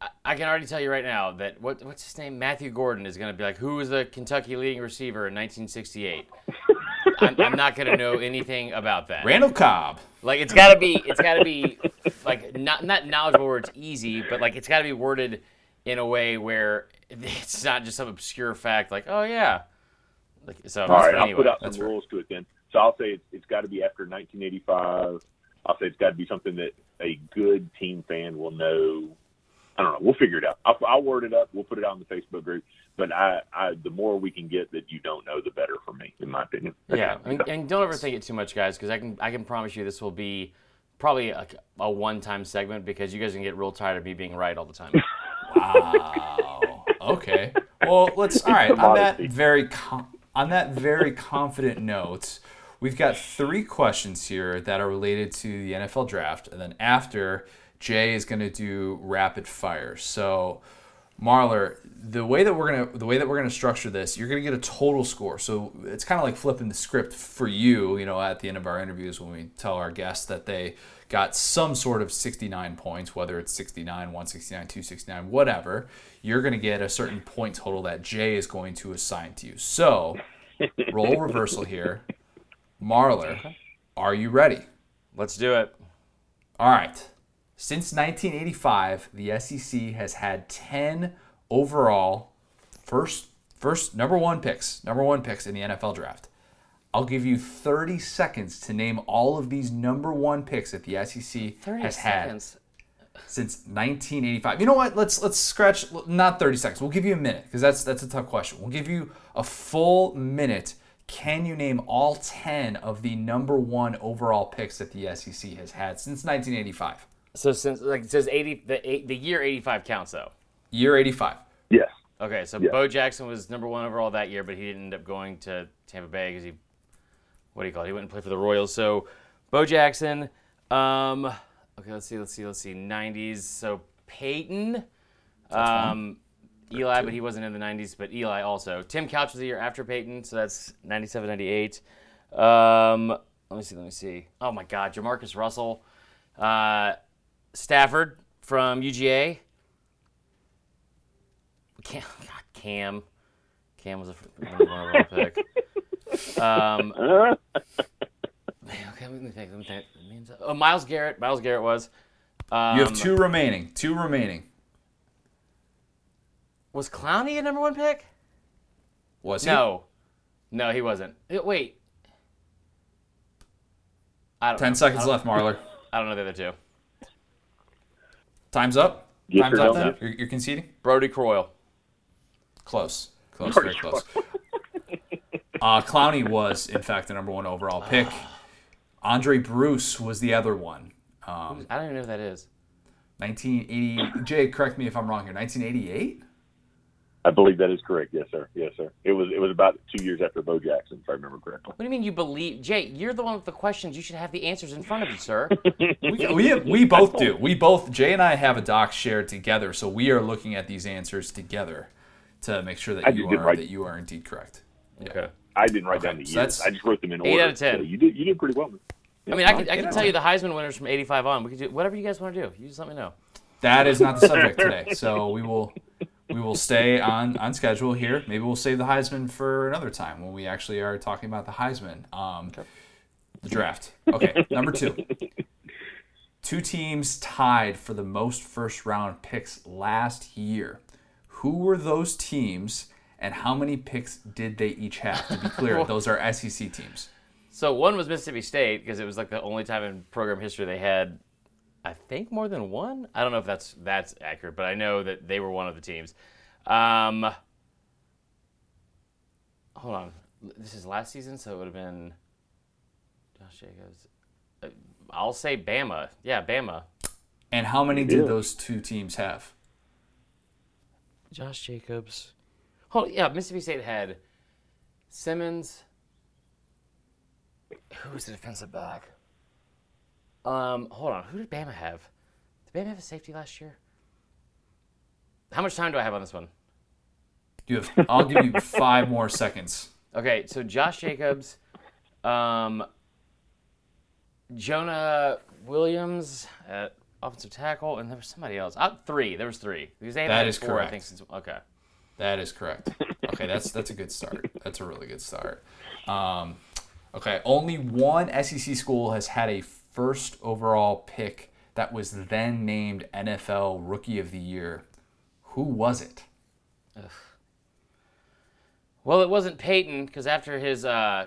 I, I can already tell you right now that what what's his name? Matthew Gordon is going to be like, who was the Kentucky leading receiver in 1968? I'm, I'm not going to know anything about that. Randall Cobb. Like it's got to be it's got to be like not not knowledgeable where it's easy, but like it's got to be worded in a way where it's not just some obscure fact like, oh yeah. Like so. All right, anyway. I'll put out some fair. rules to it then. So I'll say it's, it's got to be after 1985. I'll say it's got to be something that a good team fan will know. I don't know. We'll figure it out. I'll, I'll word it up. We'll put it out in the Facebook group. But I, I, the more we can get that you don't know, the better for me, in my opinion. Yeah, and, and don't overthink it too much, guys, because I can I can promise you this will be probably a, a one time segment because you guys can get real tired of me being right all the time. Wow. Okay. Well, let's. All right. On that Modesty. very com- on that very confident note, we've got three questions here that are related to the NFL draft, and then after Jay is going to do rapid fire. So, Marler, the way that we're gonna the way that we're gonna structure this, you're gonna get a total score. So it's kind of like flipping the script for you. You know, at the end of our interviews, when we tell our guests that they got some sort of 69 points, whether it's 69, 169, 269, whatever, you're gonna get a certain point total that Jay is going to assign to you. So roll reversal here, Marler. Are you ready? Let's do it. All right. Since 1985, the SEC has had 10 overall first first number 1 picks, number 1 picks in the NFL draft. I'll give you 30 seconds to name all of these number 1 picks that the SEC has seconds. had since 1985. You know what? Let's let's scratch not 30 seconds. We'll give you a minute because that's that's a tough question. We'll give you a full minute. Can you name all 10 of the number 1 overall picks that the SEC has had since 1985? So since like it says eighty, the eight, the year eighty five counts though. Year 85. Yes. Okay, so Yeah. Bo Jackson was number one overall that year, but he didn't end up going to Tampa Bay because he, what do you call it? He went and played for the Royals. So Bo Jackson. Um, okay, let's see, let's see, let's see. '90s. So Peyton. Um, Eli, but he wasn't in the '90s. But Eli also. Tim Couch was the year after Peyton, so that's '97, '98. Um, let me see, let me see. Oh my God, JaMarcus Russell. Uh, Stafford from UGA. Cam, God, Cam. Cam was a number one overall pick. Um, Uh, okay, let me think. Let me think. Means- Oh, Myles Garrett. Myles Garrett was. Um, You have two remaining. Two remaining. Was Clowney a number one pick? Was he? No, no, he wasn't. Uh, Wait. I don't 10 know. seconds I don't- left, Marler. I don't know the other two. Time's up. Yes Time's up. no? Then. You're, you're conceding? Brodie Croyle. Close. Close. Very close. Uh, Clowney was, in fact, the number one overall pick. Aundray Bruce was the other one. Um, I don't even know who that is. 1980. Jay, correct me if I'm wrong here. 1988. I believe that is correct. Yes, sir. Yes, sir. It was it was about two years after Bo Jackson, if I remember correctly. What do you mean you believe? Jay, you're the one with the questions. You should have the answers in front of you, sir. We, we, we both do. We both, Jay and I have a doc shared together, so we are looking at these answers together to make sure that I you are right. that you are indeed correct. okay. I didn't write down the so years. I just wrote them in Eight order. out of 10. So you did you did pretty well. man. I mean, I can, I can tell you the Heisman winners from 85 on. We could do whatever you guys want to do. You just let me know. That is not the subject today. So we will we will stay on on schedule here. Maybe we'll save the Heisman for another time when we actually are talking about the Heisman. Um, the draft. Okay, number two. Two teams tied for the most first round picks last year. Who were those teams, and how many picks did they each have? To be clear, those are SEC teams. So one was Mississippi State because it was like the only time in program history they had, I think, more than one. I don't know if that's that's accurate, but I know that they were one of the teams. Um, hold on, this is last season, so it would have been Josh Jacobs. Uh, I'll say Bama. Yeah, Bama. And how many did those two teams have? Josh Jacobs. Hold yeah, Mississippi State had Simmons. Who was the defensive back? Um, hold on. Who did Bama have? Did Bama have a safety last year? How much time do I have on this one? You have. I'll give you five more seconds. Okay, so Josh Jacobs, um, Jonah Williams at offensive tackle, and there was somebody else. Uh, three. There was three. Because they That is four, I correct. think, since okay. That is correct. Okay, that's that's a good start. That's a really good start. Um, okay, only one SEC school has had a first overall pick that was then named NFL Rookie of the Year. Who was it? Well, it wasn't Peyton because after his uh,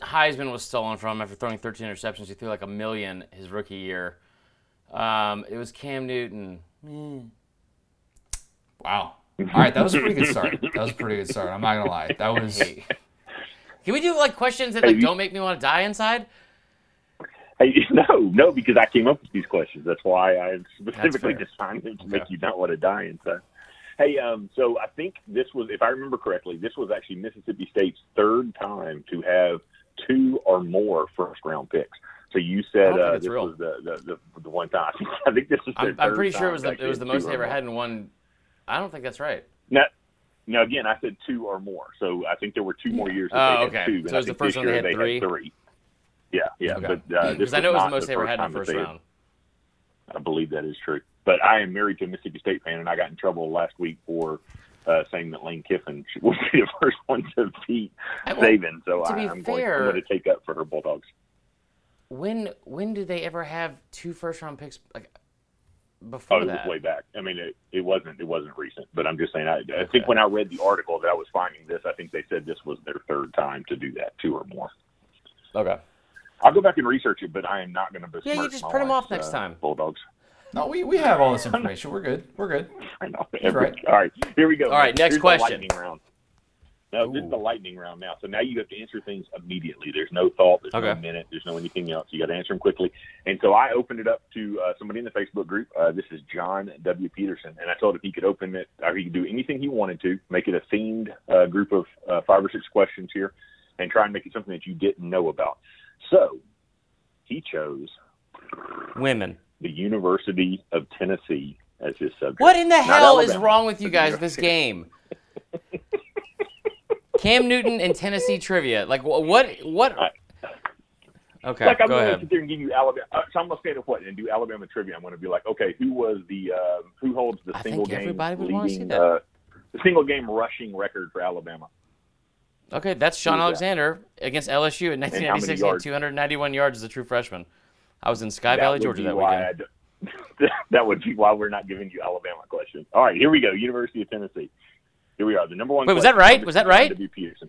Heisman was stolen from him after throwing 13 interceptions, he threw like a million his rookie year. Um, it was Cam Newton. Wow. All right, that was a pretty good start. That was a pretty good start. I'm not gonna lie. That was. Hey. Can we do like questions that like don't make me want to die inside? Hey, no, no, because I came up with these questions. That's why I specifically designed them to make you not want to die inside. Hey, um, so I think this was, if I remember correctly, this was actually Mississippi State's third time to have two or more first round picks. So you said uh, this real. was the, the, the, the one time. I think this was I'm, I'm pretty sure it was the, it was the most they ever had in one. I don't think that's right. Now, now again, I said two or more. So I think there were two more years. That Oh, they had okay. Two, So it was the first one they had three? three. Yeah, yeah, Okay. but uh, this Because I know it was not the most they ever had in time the first they had- round. I believe that is true. But I am married to a Mississippi State fan, and I got in trouble last week for uh, saying that Lane Kiffin would be the first one to beat I- well, Saban. So to I, be I'm, going, fair- I'm going to take up for her Bulldogs. When when did they ever have two first round picks like before Oh, it was that? way back. I mean, it, it wasn't it wasn't recent, but I'm just saying. I, I think when I read the article that I was finding this, I think they said this was their third time to do that, two or more. Okay. I'll go back and research it, but I am not going to besmirch Yeah, you just print them off next uh, time. Bulldogs. No, we, we have all this information. We're good. We're good. I know. right. All right, here we go. All right, next Here's the question. lightning round. No, this is Ooh. the lightning round now. So now you have to answer things immediately. There's no thought. There's no minute. There's no anything else. You got to answer them quickly. And so I opened it up to uh, somebody in the Facebook group. Uh, this is John W. Peterson, and I told him he could open it or he could do anything he wanted to, make it a themed uh, group of uh, five or six questions here, and try and make it something that you didn't know about. So he chose Women. the University of Tennessee as his subject. What in the Not hell is wrong with you guys this game? Cam Newton and Tennessee trivia. Like wh- what? What? Okay, like I'm go going to ahead. sit there and give you Alabama. Uh, so I'm going to stand up what and do Alabama trivia. I'm going to be like, okay, who was the uh, who holds the I single game everybody would wanna see leading that. uh, the single game rushing record for Alabama? Okay, that's Shaun Who was that? Alexander against LSU in 1996. He had 291 yards as a true freshman. I was in Sky That Valley, Georgia that weekend. That would be why we're not giving you Alabama questions. All right, here we go. University of Tennessee. Here we are. The number one. Wait, was that right? Was that right? W. Peterson.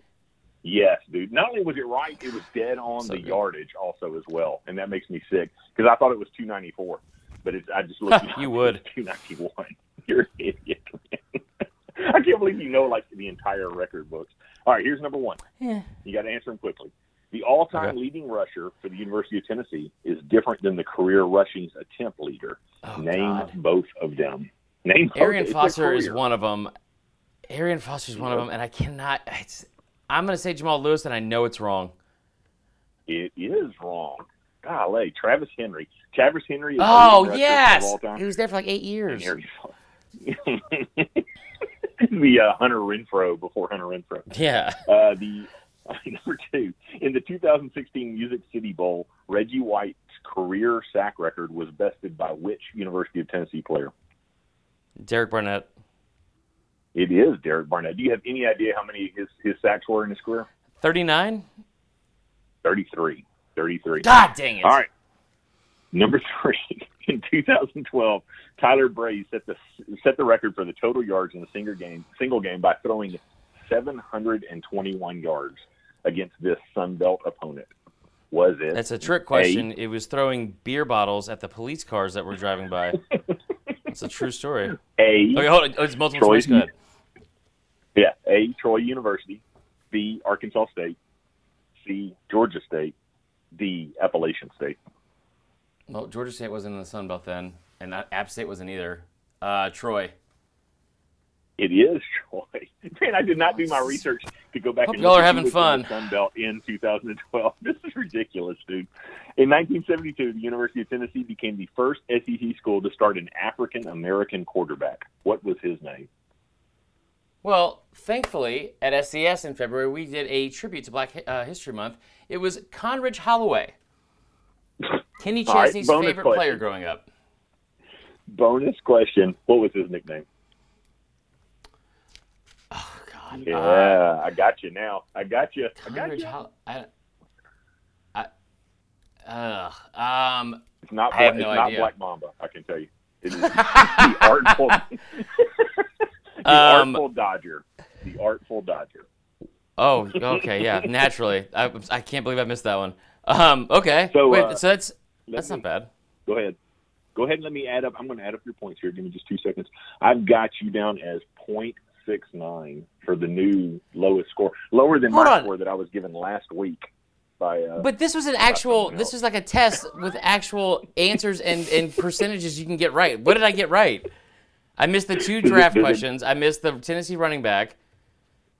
Yes, dude. Not only was it right, it was dead on So the good. yardage also as well, and that makes me sick because I thought it was 294, but it's I just looked. You would. 291. You're an idiot. man. I can't believe you know like the entire record books. All right, here's number one. Yeah. You got to answer them quickly. The all-time Okay. leading rusher for the University of Tennessee is different than the career rushing attempt leader. Oh, Name God. both of them. Name both. Arian It's Foster is one of them. Arian Foster is one of them, and I cannot. It's, I'm going to say Jamal Lewis, and I know it's wrong. It is wrong. Golly, Travis Henry. Travis Henry is Oh the yes, of all time. he was there for like eight years. The uh, Hunter Renfrow before Hunter Renfrow. Yeah. Uh, the Number two, in the 2016 Music City Bowl, Reggie White's career sack record was bested by which University of Tennessee player? Derek Barnett. It is Derek Barnett. Do you have any idea how many his, his sacks were in his career? 39? 33. 33. God dang it. All right. Number three, in 2012, Tyler Bray set the set the record for the total yards in a single game single game by throwing 721 yards against this Sun Belt opponent. Was it? That's a trick question. It was throwing beer bottles at the police cars that were driving by. It's a true story. A. Okay, hold on. Oh, it's multiple Troy- choice. Go ahead. Yeah. A. Troy University. B. Arkansas State. C. Georgia State. D. Appalachian State. Well, Georgia State wasn't in the Sun Belt then, and App State wasn't either. Uh, Troy. It is Troy. Man, I did not do my research to go back Hope and y'all are having fun. the Sun Belt in 2012. This is ridiculous, dude. In 1972, the University of Tennessee became the first SEC school to start an African American quarterback. What was his name? Well, thankfully, at SDS in February, we did a tribute to Black uh, History Month. It was Condredge Holloway, Kenny Chesney's bonus favorite question. player growing up. Bonus question: What was his nickname? Oh God. Yeah, Uh, I got you now. I got you. I got you. I, I, uh, um, It's not. I have Bla- no it's not. Black Mamba. I can tell you. It is the artful. the Um, artful Dodger. The artful Dodger. oh, okay, yeah, naturally. I, I can't believe I missed that one. Um, okay. So, Wait, uh, so that's that's me- not bad. Go ahead. Go ahead and let me add up. I'm going to add up your points here. Give me just two seconds. I've got you down as .69 for the new lowest score, lower than Hold my on. score that I was given last week by. Uh, But this was an actual. This was like a test with actual answers and, and percentages you can get right. What did I get right? I missed the two draft questions. I missed the Tennessee running back.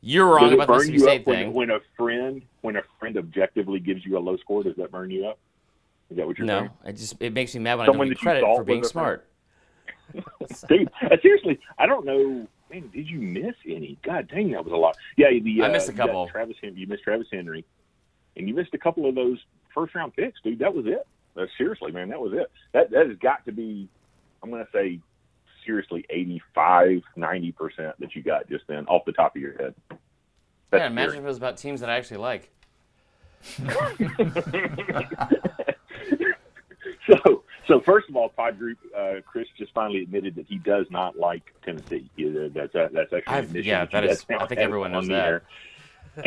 You're wrong about the Mississippi you State up when, thing. when a friend when a friend objectively gives you a low score? Does that burn you up? Is that what you're No, saying? it just it makes me mad when Someone I don't get credit for being was a friend. smart. Dude, uh, seriously, I don't know. Man, did you miss any? God dang, that was a lot. Yeah, the I uh, missed a couple. Travis, Hen- you missed Travis Henry, and you missed a couple of those first round picks, dude. That was it. Uh, seriously, man, that was it. That that has got to be. I'm going to say seriously 85, 90 percent that you got just then off the top of your head. That's yeah, imagine scary. if it was about teams that I actually like. So, so first of all, Pod Group, uh, Chris just finally admitted that he does not like Tennessee. He, uh, that's uh, that's actually an I've- admission yeah, you that guys I think everyone knows that.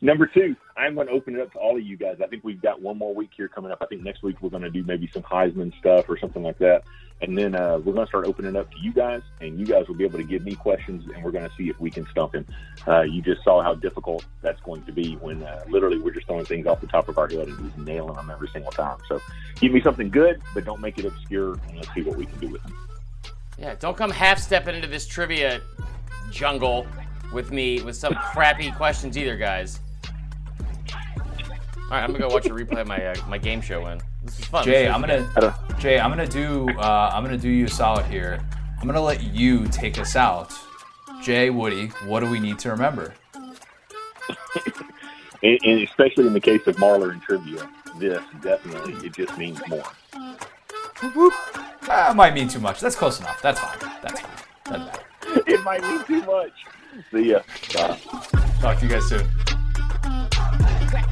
Number two, I'm going to open it up to all of you guys. I think we've got one more week here coming up. I think next week we're going to do maybe some Heisman stuff or something like that, and then uh, we're going to start opening it up to you guys, and you guys will be able to give me questions, and we're going to see if we can stump him. Uh, you just saw how difficult that's going to be when uh, literally we're just throwing things off the top of our head and he's nailing them every single time. So give me something good, but don't make it obscure, and let's see what we can do with it. Yeah, don't come half stepping into this trivia jungle with me with some crappy questions either, guys. All right, I'm gonna go watch a replay of my uh, my game show. In this is fun. Jay, is- I'm gonna Jay, I'm gonna do uh, I'm gonna do you a solid here. I'm gonna let you take us out. Jay, Woody, what do we need to remember? And, and especially in the case of Marler and trivia, this definitely it just means more. Uh, might mean too much. That's close enough. That's fine. That's fine. Doesn't matter. it might mean too much. See ya. Bye. Talk to you guys soon.